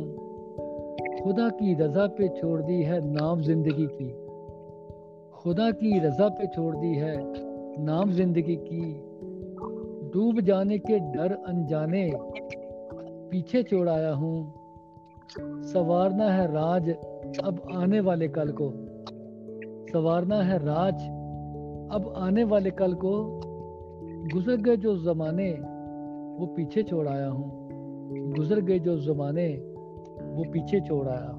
खुदा की रजा पे छोड़ दी है नाम ज़िंदगी की। खुदा की रजा पे छोड़ दी है नाम ज़िंदगी की। डूब जाने के डर अनजाने पीछे छोड़ आया हूँ। सवारना है राज अब आने वाले कल को। सवारना है राज अब आने वाले कल को। गुजर गए जो जमाने वो पीछे छोड़ आया हूँ। गुजर गए जो जमाने वो पीछे छोड़ आया।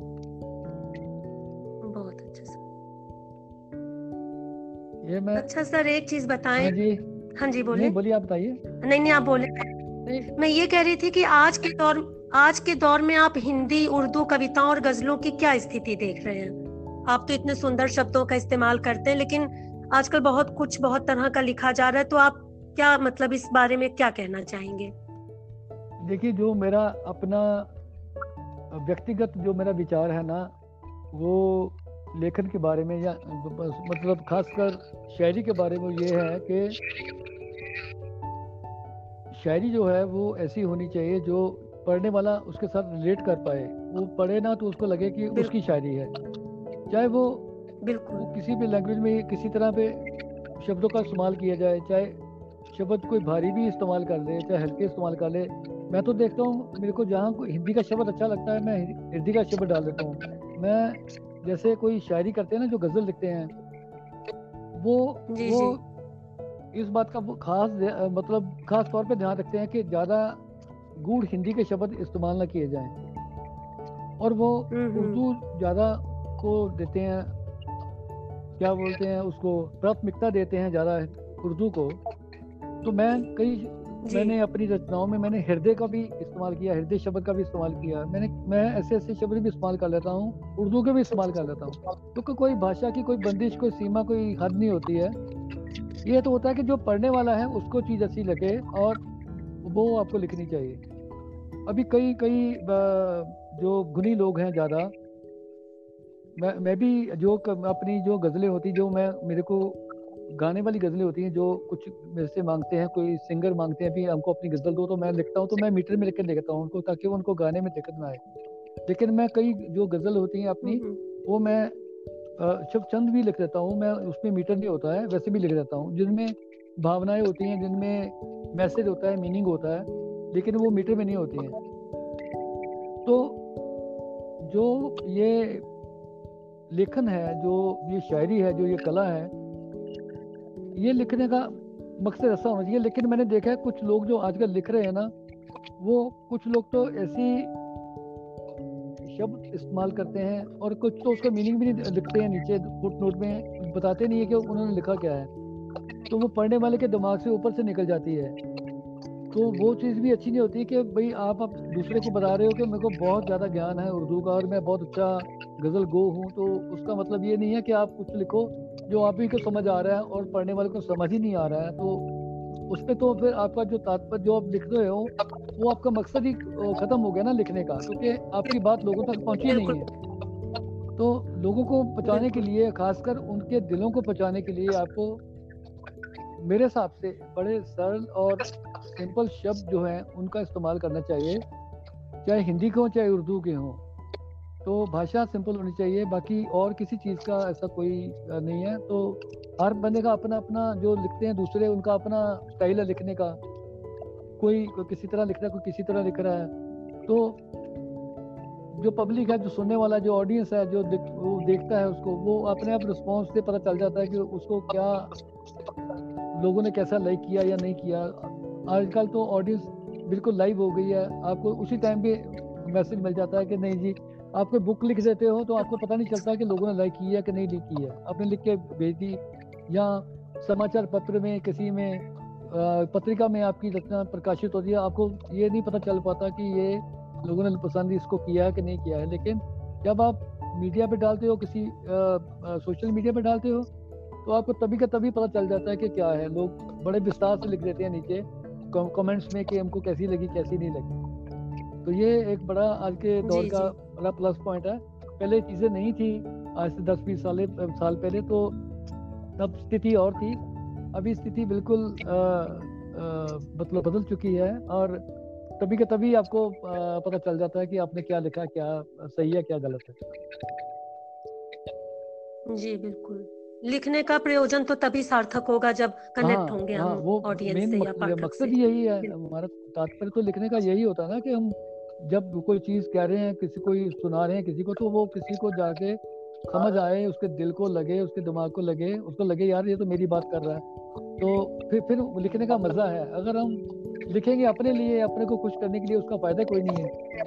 बहुत अच्छा सर। ये मैं अच्छा सर एक चीज़ बताएँ। हाँ जी। हाँ जी बोले। नहीं बोलिए आप बताइए। नहीं नहीं आप बोले। मैं ये कह रही थी कि आज के दौर आज के दौर में आप हिंदी उर्दू कविताओं और गजलों की क्या स्थिति देख रहे हैं? आप तो इतने सुंदर शब्दों का इस्तेमाल करते हैं लेकिन आजकल बहुत कुछ बहुत तरह का लिखा जा रहा है तो आप क्या मतलब इस बारे में क्या कहना चाहेंगे? देखिए जो मेरा अपना व्यक्तिगत जो मेरा विचार है ना वो लेखन के बारे में या मतलब खासकर शायरी के बारे में ये है कि शायरी जो है वो ऐसी होनी चाहिए जो पढ़ने वाला उसके साथ रिलेट कर पाए। वो पढ़े ना तो उसको लगे कि उसकी शायरी है। चाहे वो बिल्कुल। वो किसी भी लैंग्वेज में किसी तरह पे शब्दों का इस्तेमाल किया जाए चाहे शब्द कोई भारी भी इस्तेमाल कर ले चाहे हल्के इस्तेमाल कर ले मैं तो देखता हूँ मेरे को जहाँ हिंदी का शब्द अच्छा लगता है मैं हिंदी का शब्द डाल देता हूँ। मैं जैसे कोई शायरी करते हैं ना जो गज़ल लिखते हैं वो जी वो जी। इस बात का वो खास मतलब खास तौर पे ध्यान रखते हैं कि ज़्यादा गूढ़ हिंदी के शब्द इस्तेमाल ना किए जाएँ। और वो। उर्दू ज़्यादा को देते हैं क्या बोलते हैं उसको प्राथमिकता देते हैं ज़्यादा उर्दू को। तो मैं कई मैंने अपनी रचनाओं में मैंने हृदय का भी इस्तेमाल किया हृदय शब्द का भी इस्तेमाल किया। मैंने मैं ऐसे ऐसे शब्द भी इस्तेमाल कर लेता हूँ उर्दू के भी इस्तेमाल कर लेता हूँ। क्योंकि कोई भाषा की कोई बंदिश कोई सीमा कोई हद नहीं होती है। ये तो होता है कि जो पढ़ने वाला है उसको चीज़ अच्छी लगे और वो आपको लिखनी चाहिए। अभी कई कई जो गुनी लोग हैं ज़्यादा मैं मैं भी जो अपनी जो गज़लें होती जो मैं मेरे को गाने वाली गज़लें होती हैं जो कुछ मेरे से मांगते हैं कोई सिंगर मांगते हैं भी हमको अपनी गज़ल दो तो मैं लिखता हूँ तो मैं मीटर में लिख कर लिखता हूँ उनको ताकि वो उनको गाने में दिक्कत ना आए। लेकिन मैं कई जो गज़ल होती हैं अपनी हम्म, वो मैं शब्द चंद भी लिख देता हूँ मैं उसमें मीटर नहीं होता है वैसे भी लिख देता हूँ जिनमें भावनाएँ होती हैं जिनमें मैसेज होता है मीनिंग होता है लेकिन वो मीटर में नहीं होती हैं। तो जो ये लेखन है जो ये शायरी है जो ये कला है ये लिखने का मकसद ऐसा होना चाहिए, लेकिन मैंने देखा है कुछ लोग जो आजकल लिख रहे हैं ना, वो कुछ लोग तो ऐसी शब्द इस्तेमाल करते हैं और कुछ तो उसका मीनिंग भी नहीं लिखते हैं नीचे फुट नोट में, बताते नहीं है कि उन्होंने लिखा क्या है। तो वो पढ़ने वाले के दिमाग से ऊपर से निकल जाती है। तो वो चीज़ भी अच्छी नहीं होती कि भाई आप अब दूसरे को बता रहे हो कि मेरे को बहुत ज़्यादा ज्ञान है उर्दू का और मैं बहुत अच्छा गज़ल गो हूँ तो उसका मतलब ये नहीं है कि आप कुछ लिखो जो आप ही को समझ आ रहा है और पढ़ने वाले को समझ ही नहीं आ रहा है। तो उस पर तो फिर आपका जो तात्पर्य, जो आप लिख रहे हो, वो आपका मकसद ही खत्म हो गया ना लिखने का, क्योंकि आपकी बात लोगों तक पहुँची नहीं है। तो लोगों को पहुँचाने के लिए, खासकर उनके दिलों को पहुँचाने के लिए आपको मेरे हिसाब से बड़े सरल और सिंपल शब्द जो हैं, उनका इस्तेमाल करना चाहिए, चाहे हिंदी के हों, चाहे उर्दू के हों। तो भाषा सिंपल होनी चाहिए बाकी और किसी चीज़ का ऐसा कोई नहीं है। तो हर बंदे का अपना अपना जो लिखते हैं दूसरे उनका अपना स्टाइल है लिखने का। कोई कोई किसी तरह लिख रहा है कोई किसी तरह लिख रहा है। तो जो पब्लिक है जो सुनने वाला जो ऑडियंस है जो देख, वो देखता है उसको वो अपने आप रिस्पॉन्स से पता चल जाता है कि उसको क्या लोगों ने कैसा लाइक किया या नहीं किया। आजकल तो ऑडियंस बिल्कुल लाइव हो गई है। आपको उसी टाइम पे मैसेज मिल जाता है कि नहीं जी आप कोई बुक लिख देते हो तो आपको पता नहीं चलता कि लोगों ने लाइक की है कि नहीं लाइक की है। आपने लिख के भेज दी या समाचार पत्र में किसी में पत्रिका में आपकी रचना प्रकाशित होती है आपको ये नहीं पता चल पाता कि ये लोगों ने पसंद इसको किया है कि नहीं किया है। लेकिन जब आप मीडिया पे डालते हो किसी सोशल मीडिया पे डालते हो तो आपको तभी का तभी पता चल जाता है कि क्या है। लोग बड़े विस्तार से लिख देते हैं नीचे कमेंट्स में कि हमको कैसी लगी कैसी नहीं लगी। तो ये एक बड़ा आज के दौर का बड़ा प्लस पॉइंट है। पहले चीज़ें नहीं थी आज से दस बीस साल साल पहले तो तब स्थिति और थी। अभी स्थिति बिल्कुल मतलब बदल चुकी है और तभी का तभी आपको पता चल जाता है कि आपने क्या लिखा क्या सही है क्या गलत है। जी बिल्कुल। लिखने का प्रयोजन तो तभी सार्थक होगा जब कनेक्ट हाँ होंगे हाँ हम ऑडियंस से या पाठक मकसद यही है हमारा तात्पर्य तो लिखने का यही होता है ना कि हम जब कोई चीज़ कह रहे हैं, किसी को सुना रहे हैं किसी को तो वो किसी को जाके समझ आए, उसके दिल को लगे, उसके दिमाग को लगे, उसको लगे, यार, ये तो मेरी बात कर रहा है। तो फिर फिर लिखने का मज़ा है। अगर हम लिखेंगे अपने लिए, अपने को खुश करने के लिए, उसका फ़ायदा कोई नहीं है।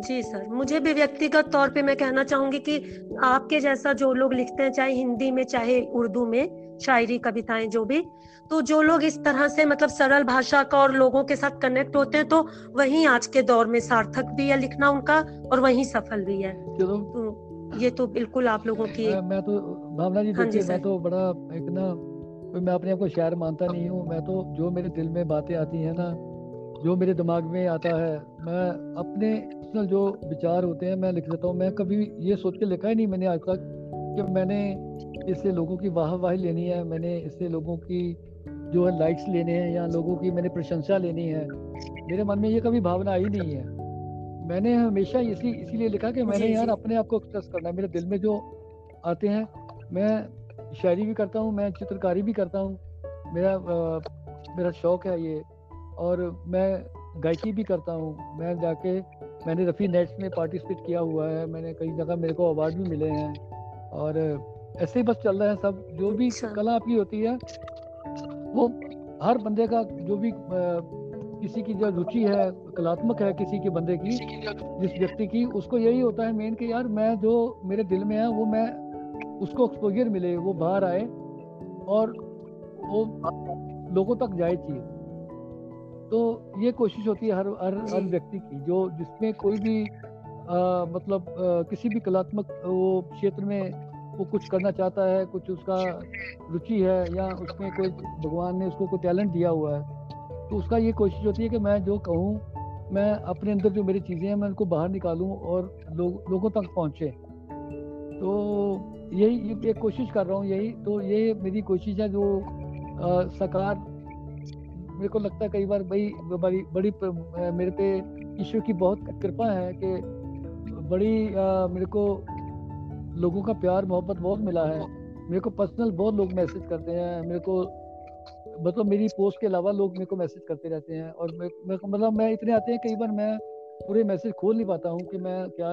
जी सर, मुझे भी व्यक्तिगत तौर पे मैं कहना चाहूँगी कि आपके जैसा जो लोग लिखते हैं, चाहे हिंदी में, चाहे उर्दू में शायरी कविताएँ जो भी। तो जो लोग इस तरह से मतलब सरल भाषा का और लोगों के साथ कनेक्ट होते हैं तो वही आज के दौर में सार्थक भी है लिखना उनका और वही सफल भी है। तो ये तो बिल्कुल आप लोगों की मैं, मैं तो भावना जी हाँ जी, देखिए मैं तो बड़ा एक ना मैं अपने आप को शायर मानता नहीं हूँ मैं तो जो मेरे दिल में बातें आती हैं ना जो मेरे दिमाग में आता है मैं अपने जो विचार होते हैं मैं लिख लेता हूँ मैं कभी ये सोच के लिखा ही नहीं मैंने आज तक। कि मैंने इससे लोगों की वाह वाही लेनी है मैंने इससे लोगों की जो है लाइक्स लेने हैं या लोगों की मैंने प्रशंसा लेनी है मेरे मन में ये कभी भावना आई नहीं है। मैंने हमेशा इसी इसीलिए लिखा कि मैंने यार अपने आप को एक्सप्रेस करना है मेरे दिल में जो आते हैं मैं शायरी भी करता हूँ मैं चित्रकारी भी करता हूँ मेरा आ, मेरा शौक है ये और मैं गायकी भी करता हूँ मैं जाके मैंने रफ़ी नेट्स में पार्टिसिपेट किया हुआ है मैंने कई जगह मेरे को अवार्ड भी मिले हैं। और ऐसे ही बस चल रहा है सब। जो भी अच्छा। कला आपकी होती है वो हर बंदे का जो भी किसी की जो रुचि है कलात्मक है किसी के बंदे की जिस व्यक्ति की उसको यही होता है मेन कि यार मैं जो मेरे दिल में है वो मैं उसको एक्सपोजर मिले वो बाहर आए और वो लोगों तक जाए चाहिए तो ये कोशिश होती है हर हर हर व्यक्ति की जो जिसमें कोई भी आ, मतलब आ, किसी भी कलात्मक वो क्षेत्र में वो कुछ करना चाहता है कुछ उसका रुचि है या उसमें कोई भगवान ने उसको कोई टैलेंट दिया हुआ है तो उसका ये कोशिश होती है कि मैं जो कहूँ मैं अपने अंदर जो मेरी चीज़ें हैं मैं उनको बाहर निकालूँ और लोग लोगों तक पहुँचे। तो यही एक कोशिश कर रहा हूँ यही तो ये मेरी कोशिश है जो सरकार मेरे को लगता है कई बार भाई बड़ी बड़ी मेरे पे ईश्वर की बहुत कृपा है कि बड़ी आ, मेरे को लोगों का प्यार मोहब्बत बहुत मिला है। मेरे को पर्सनल बहुत लोग मैसेज करते हैं। मेरे को मतलब मेरी पोस्ट के अलावा लोग मेरे को मैसेज करते रहते हैं। और मेरे को मतलब मैं इतने आते हैं कई बार मैं पूरे मैसेज खोल नहीं पाता हूँ कि मैं क्या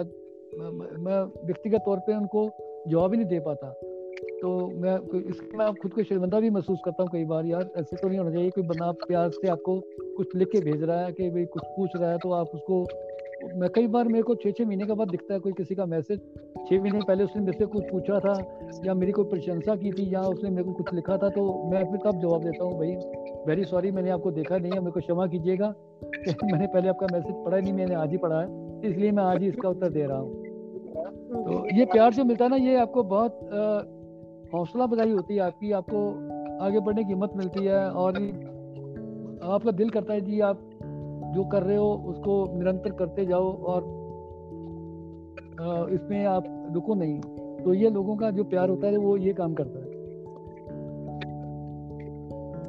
मैं व्यक्तिगत तौर पे उनको जवाब ही नहीं दे पाता। तो मैं इसमें मैं खुद को शर्मिंदा भी महसूस करता हूँ कई बार यार ऐसे तो नहीं होना चाहिए कोई बंदा प्यार से आपको कुछ लिख के भेज रहा है कि भाई कुछ पूछ रहा है तो आप उसको मैं कई बार मेरे को छः छः महीने के बाद दिखता है कोई किसी का मैसेज। छः महीने पहले उसने मेरे से कुछ पूछा था, या मेरी कोई प्रशंसा की थी, या उसने मेरे को कुछ लिखा था तो मैं फिर तब जवाब देता हूँ, भाई वेरी सॉरी मैंने आपको देखा नहीं है, मेरे को क्षमा कीजिएगा। मैंने पहले आपका मैसेज पढ़ा नहीं, मैंने आज ही पढ़ा है, इसलिए मैं आज ही इसका उत्तर दे रहा हूँ। तो ये प्यार जो मिलता है ना, ये आपको बहुत हौसला बधाई होती है, आपकी, आपको आगे बढ़ने की हिम्मत मिलती है, और आपका दिल करता है जी आप जो कर रहे हो उसको निरंतर करते जाओ और इसमें आप रुको नहीं। तो ये लोगों का जो प्यार होता है वो ये काम करता है।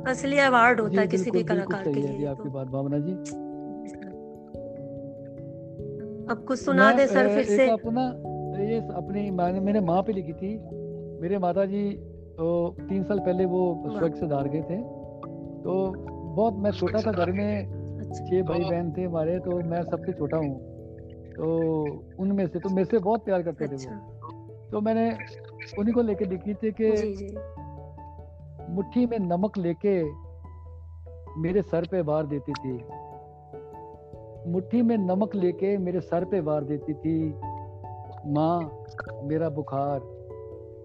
असली अवार्ड होता है किसी भी कलाकार के लिए आपकी तो। बात भावना जी। अब कुछ सुना दे सर फिर से। अपना ये अपनी मैंने मेरे माँ पे लिखी थी। मेरे माता जी तो तीन साल पहले वो स्वर्ग से धार गए थे। तो बहुत मैं छोटा था घर में। छह भाई बहन थे हमारे तो मैं सबसे छोटा हूँ। तो उनमें से तो मेरे से बहुत प्यार करते थे वो। अच्छा। तो मैंने उन्हीं को लेके लिखी थी कि मुट्ठी में नमक लेके मेरे सर पे वार देती थी। मुट्ठी में नमक लेके मेरे सर पे वार देती थी। माँ मेरा बुखार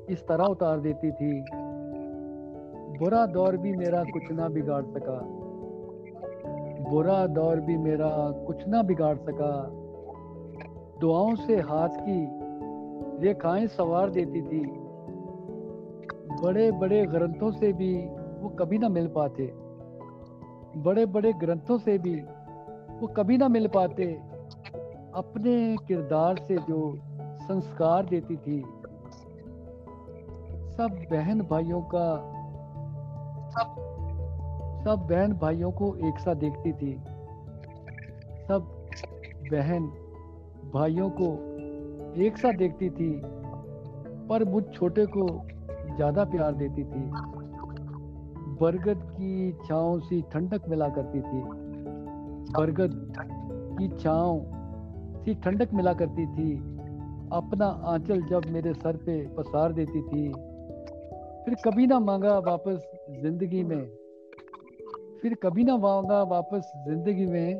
इस तरह उतार देती थी। बुरा दौर भी मेरा कुछ ना बिगाड़ सका। बुरा दौर भी मेरा कुछ ना बिगाड़ सका। दुआओं से हाथ की रेखाएँ सवार देती थी। बड़े बड़े ग्रंथों से भी वो कभी ना मिल पाते। बड़े बड़े ग्रंथों से भी वो कभी ना मिल पाते। अपने किरदार से जो संस्कार देती थी। सब बहन भाइयों का सब सब बहन भाइयों को एक साथ देखती थी। सब बहन भाइयों को एक साथ देखती थी, पर मुझ छोटे को ज़्यादा प्यार देती थी। बरगद की छाव सी ठंडक मिला करती थी। बरगद की छाव सी ठंडक मिला करती थी। अपना आंचल जब मेरे सर पे पसार देती थी, फिर कभी ना मांगा वापस ज़िंदगी में। फिर कभी ना मांगा वापस ज़िंदगी में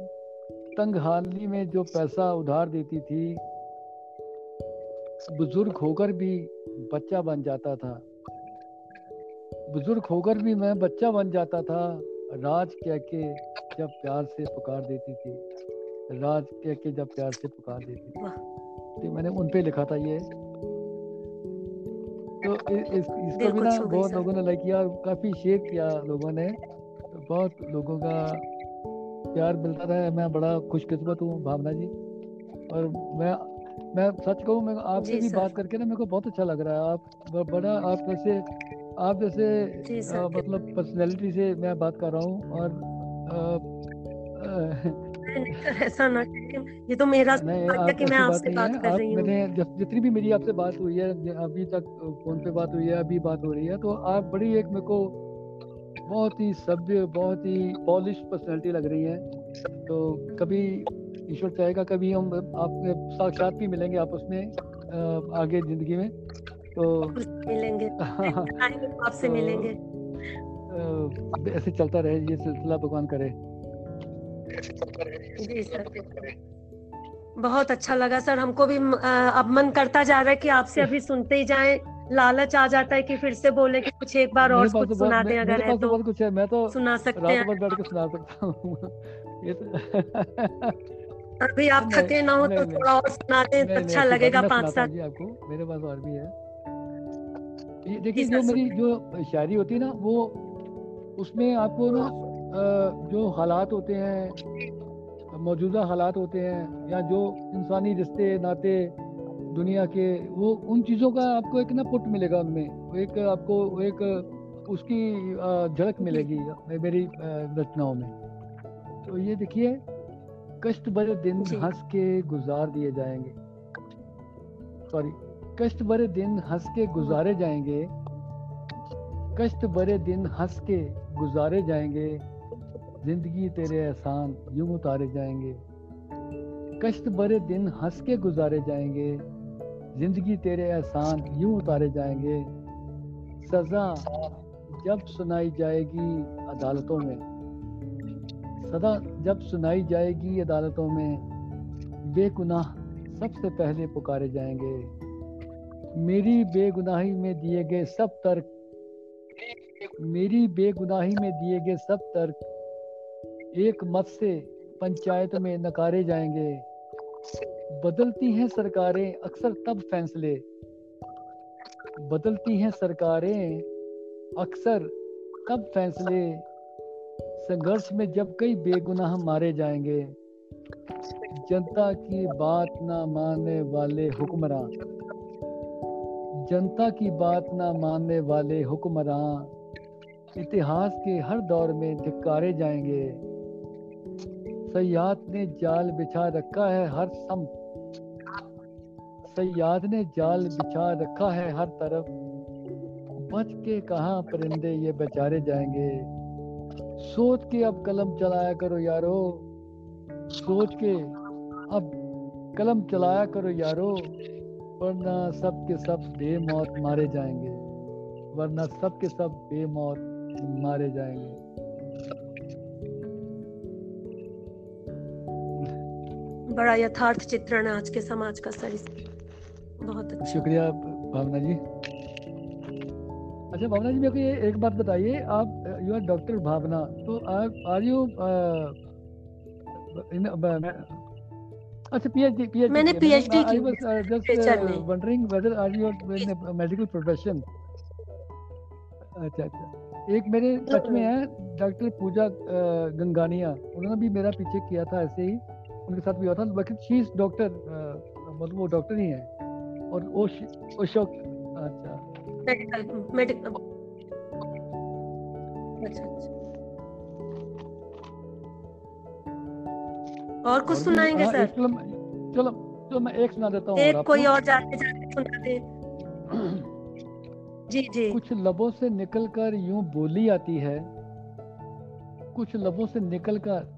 तंग हाली में जो पैसा उधार देती थी बुज़ुर्ग होकर भी बच्चा बन जाता था। बुज़ुर्ग होकर भी मैं बच्चा बन जाता था राज कह के जब प्यार से पुकार देती थी। राज कह के जब प्यार से पुकार देती थी। तो मैंने उन पे लिखा था ये। तो इस इसको भी ना बहुत लोगों ने लाइक किया काफ़ी शेयर किया लोगों ने। बहुत लोगों का प्यार मिलता रहा है। मैं बड़ा खुशकिस्मत हूँ भावना जी। और मैं मैं सच कहूँ मैं आपसे भी बात करके ना मेरे को बहुत अच्छा लग रहा है। आप बड़ा आप जैसे आप जैसे सर। मतलब पर्सनैलिटी से मैं बात कर रहा हूँ और ऐसा ना ये तो मेरा नहीं आप कि मैं ऐसी बात बात कर आप रही हूँ। मैंने जितनी भी मेरी आपसे बात हुई है अभी तक फ़ोन पे बात हुई है अभी बात हो रही है तो आप बड़ी एक मेरे को बहुत ही सभ्य बहुत ही पॉलिश पर्सनैलिटी लग रही है। तो कभी ईश्वर चाहेगा कभी हम आपके साक्षात भी मिलेंगे आपस में आगे ज़िंदगी में। तो मिलेंगे। आपसे तो मिलेंगे। ऐसे चलता रहे ये सिलसिला भगवान करे। जी सर। बहुत अच्छा लगा सर। हमको भी अब मन करता जा रहा है कि आपसे अभी सुनते ही जाएँ। लालच आ जाता है कि फिर से बोले कि कुछ एक बार और कुछ तो सुना दें अगर है तो तो। कुछ है मैं तो सुना सकते रात हैं। भर बैठ के सुना सकता हूँ। ये तो अभी आप थके ना हो तो थोड़ा और सुना दें नहीं अच्छा लगेगा पाँच सात। जी आपको मेरे पास और भी है। ये देखिए जो मेरी जो शायरी होती है ना वो उसमें आपको ना जो हालात होते हैं मौजूदा हालात होते हैं या जो इंसानी रिश्ते नाते दुनिया के वो उन चीज़ों का आपको एक ना पुट मिलेगा उनमें एक आपको एक उसकी झलक मिलेगी मेरी रचनाओं में। तो ये देखिए कष्ट भरे दिन हंस के गुजार दिए जाएँगे। सॉरी कष्ट भरे दिन हंस के हम्म, गुजारे जाएँगे कष्ट भरे दिन हंस के गुजारे जाएँगे ज़िंदगी तेरे एहसान यूँ उतारे जाएँगे। कष्ट भरे दिन हंस के गुजारे जाएँगे ज़िंदगी तेरे एहसान यूँ उतारे जाएँगे। सजा जब सुनाई जाएगी अदालतों में। सदा जब सुनाई जाएगी अदालतों में, बेगुनाह सबसे पहले पुकारे जाएँगे। मेरी बेगुनाही में दिए गए सब तर्क, मेरी बेगुनाही में दिए गए सब तर्क, एक मत से पंचायत में नकारे जाएँगे। बदलती हैं सरकारें, अक्सर तब फैसले। बदलती हैं सरकारें, अक्सर तब फैसले, संघर्ष में जब कई बेगुनाह मारे जाएँगे। जनता की बात ना मानने वाले हुक्मरान। जनता की बात ना मानने वाले हुक्मरान। इतिहास के हर दौर में धिक्कारे जाएँगे। सयाद ने जाल बिछा रखा है हर सम। सयाद ने जाल बिछा रखा है हर तरफ़। बच के कहा परिंदे ये बेचारे जाएँगे? सोच के अब कलम चलाया करो यारो। सोच के अब कलम चलाया करो यारो, वरना सब के सब बेमौत मारे जाएँगे। वरना सब के सब बेमौत मारे जाएँगे। बड़ा यथार्थ चित्रण है आज के समाज का सर बहुत अच्छा। शुक्रिया भावना जी। अच्छा भावना जी मेरे को ये एक बात बताइए आप यू आर डॉक्टर भावना तो आप आर यू अच्छा पीएचडी पीएचडी मैंने आई की just wondering whether are you in medical profession अच्छा अच्छा। एक मेरे टच में है डॉक्टर पूजा गंगानिया उन्होंने भी मेरा पीछे किया था ऐसे ही। उनके साथ भी हुआ था बाकी शी इज़ डॉक्टर मतलब वो डॉक्टर ही है। और वो अशोक अच्छा। मेडिकल मेडिकल अच्छा अच्छा। और कुछ सुनाएँगे हाँ, सर? चलो चलो चलो मैं एक सुना देता हूँ एक कोई और जाते जाते सुना दे। जी जी। कुछ लबों से निकलकर यूँ बोली आती है कुछ लबों से निकलकर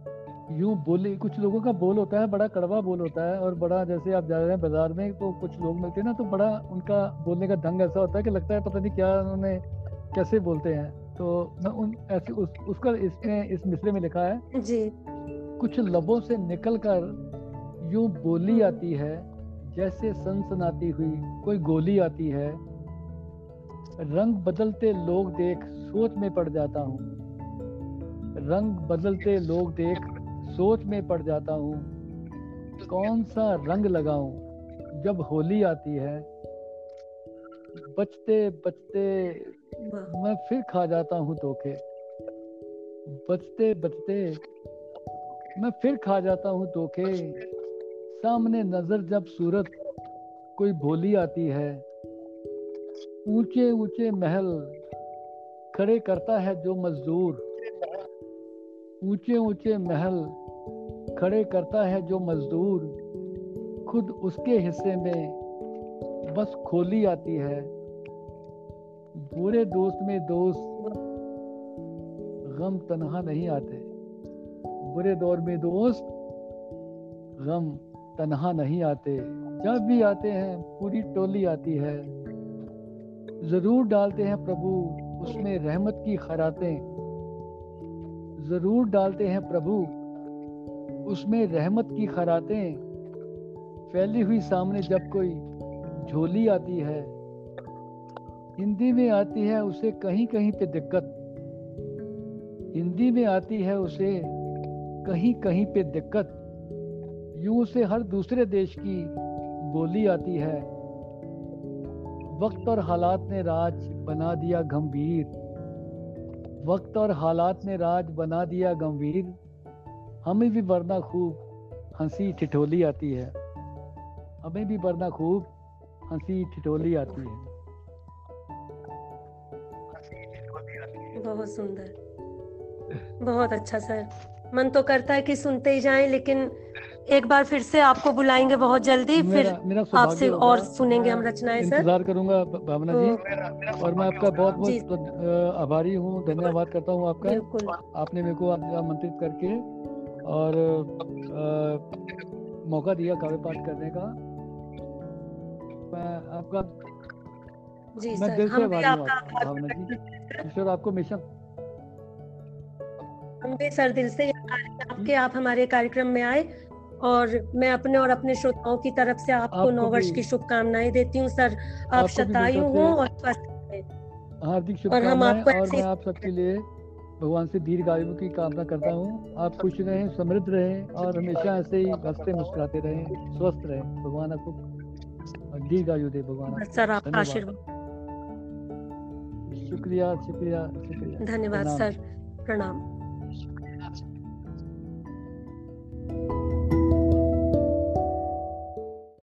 यूँ बोली कुछ लोगों का बोल होता है बड़ा कड़वा बोल होता है और बड़ा जैसे आप जा रहे हैं बाज़ार में तो कुछ लोग मिलते हैं ना तो बड़ा उनका बोलने का ढंग ऐसा होता है कि लगता है पता नहीं क्या उन्होंने कैसे बोलते हैं। तो मैं उन ऐसे उस, उसका इसमें इस मिसरे में लिखा है। जी। कुछ लबों से निकल कर यूँ बोली आती है जैसे सनसनाती हुई कोई गोली आती है। रंग बदलते लोग देख सोच में पड़ जाता हूँ। रंग बदलते लोग देख सोच में पड़ जाता हूँ। कौन सा रंग लगाऊँ? जब होली आती है बचते बचते मैं फिर खा जाता हूँ धोखे बचते बचते मैं फिर खा जाता हूँ धोखे सामने नज़र जब सूरत कोई भोली आती है ऊँचे ऊँचे महल खड़े करता है जो मजदूर। ऊँचे ऊँचे महल खड़े करता है जो मजदूर खुद उसके हिस्से में बस खोली आती है। बुरे दोस्त में दोस्त गम तनहा नहीं आते। बुरे दौर में दोस्त गम तन्हा नहीं आते। जब भी आते हैं, पूरी टोली आती है। ज़रूर डालते हैं प्रभु उसमें रहमत की खरातें। ज़रूर डालते हैं प्रभु। उसमें रहमत की खरातें फैली हुई सामने जब कोई झोली आती है। हिंदी में आती है उसे कहीं कहीं पे दिक्कत। हिंदी में आती है उसे कहीं कहीं पे दिक्कत। यूँ से हर दूसरे देश की बोली आती है। वक्त और हालात ने राज बना दिया गंभीर। वक्त और हालात ने राज बना दिया गंभीर। हमें भी वरना खूब हँसी ठिठोली आती है। हमें भी वरना खूब हँसी ठिठोली आती है। बहुत सुंदर। बहुत अच्छा सर। मन तो करता है कि सुनते ही जाएँ, लेकिन एक बार फिर से आपको बुलाएँगे बहुत जल्दी फिर मेरा आपसे और सुनेंगे हम रचनाएँ सर। इंतज़ार करूँगा भावना जी। तो और मैं आपका बहुत बहुत आभारी हूँ धन्यवाद करता हूँ आपका। आपने मेरे को आमंत्रित करके और मौका दिया काव्य पाठ करने का। मैं आपका जी मैं सर। दिल से हम भी आभारी हूँ भावना जी। ईश्वर आपको हमेशा हम भी सर दिल से आपके आप हमारे कार्यक्रम में आए। और मैं अपने और अपने श्रोताओं की तरफ़ से आपको आपको नौ वर्ष की शुभकामनाएँ देती हूँ सर। आप शतायु हो। और स्वस्थ हार्दिक और हम शुभकामनाएँ आपको और मैं आप सबके लिए भगवान से दीर्घ आयु की कामना करता हूँ। आप खुश रहें समृद्ध रहें और हमेशा ऐसे ही हँसते मुस्कुराते रहें स्वस्थ रहें। भगवान आपको दीर्घ आयु दे भगवान सर आपका आशीर्वाद। शुक्रिया शुक्रिया शुक्रिया। धन्यवाद प्रणाम। सर। प्रणाम।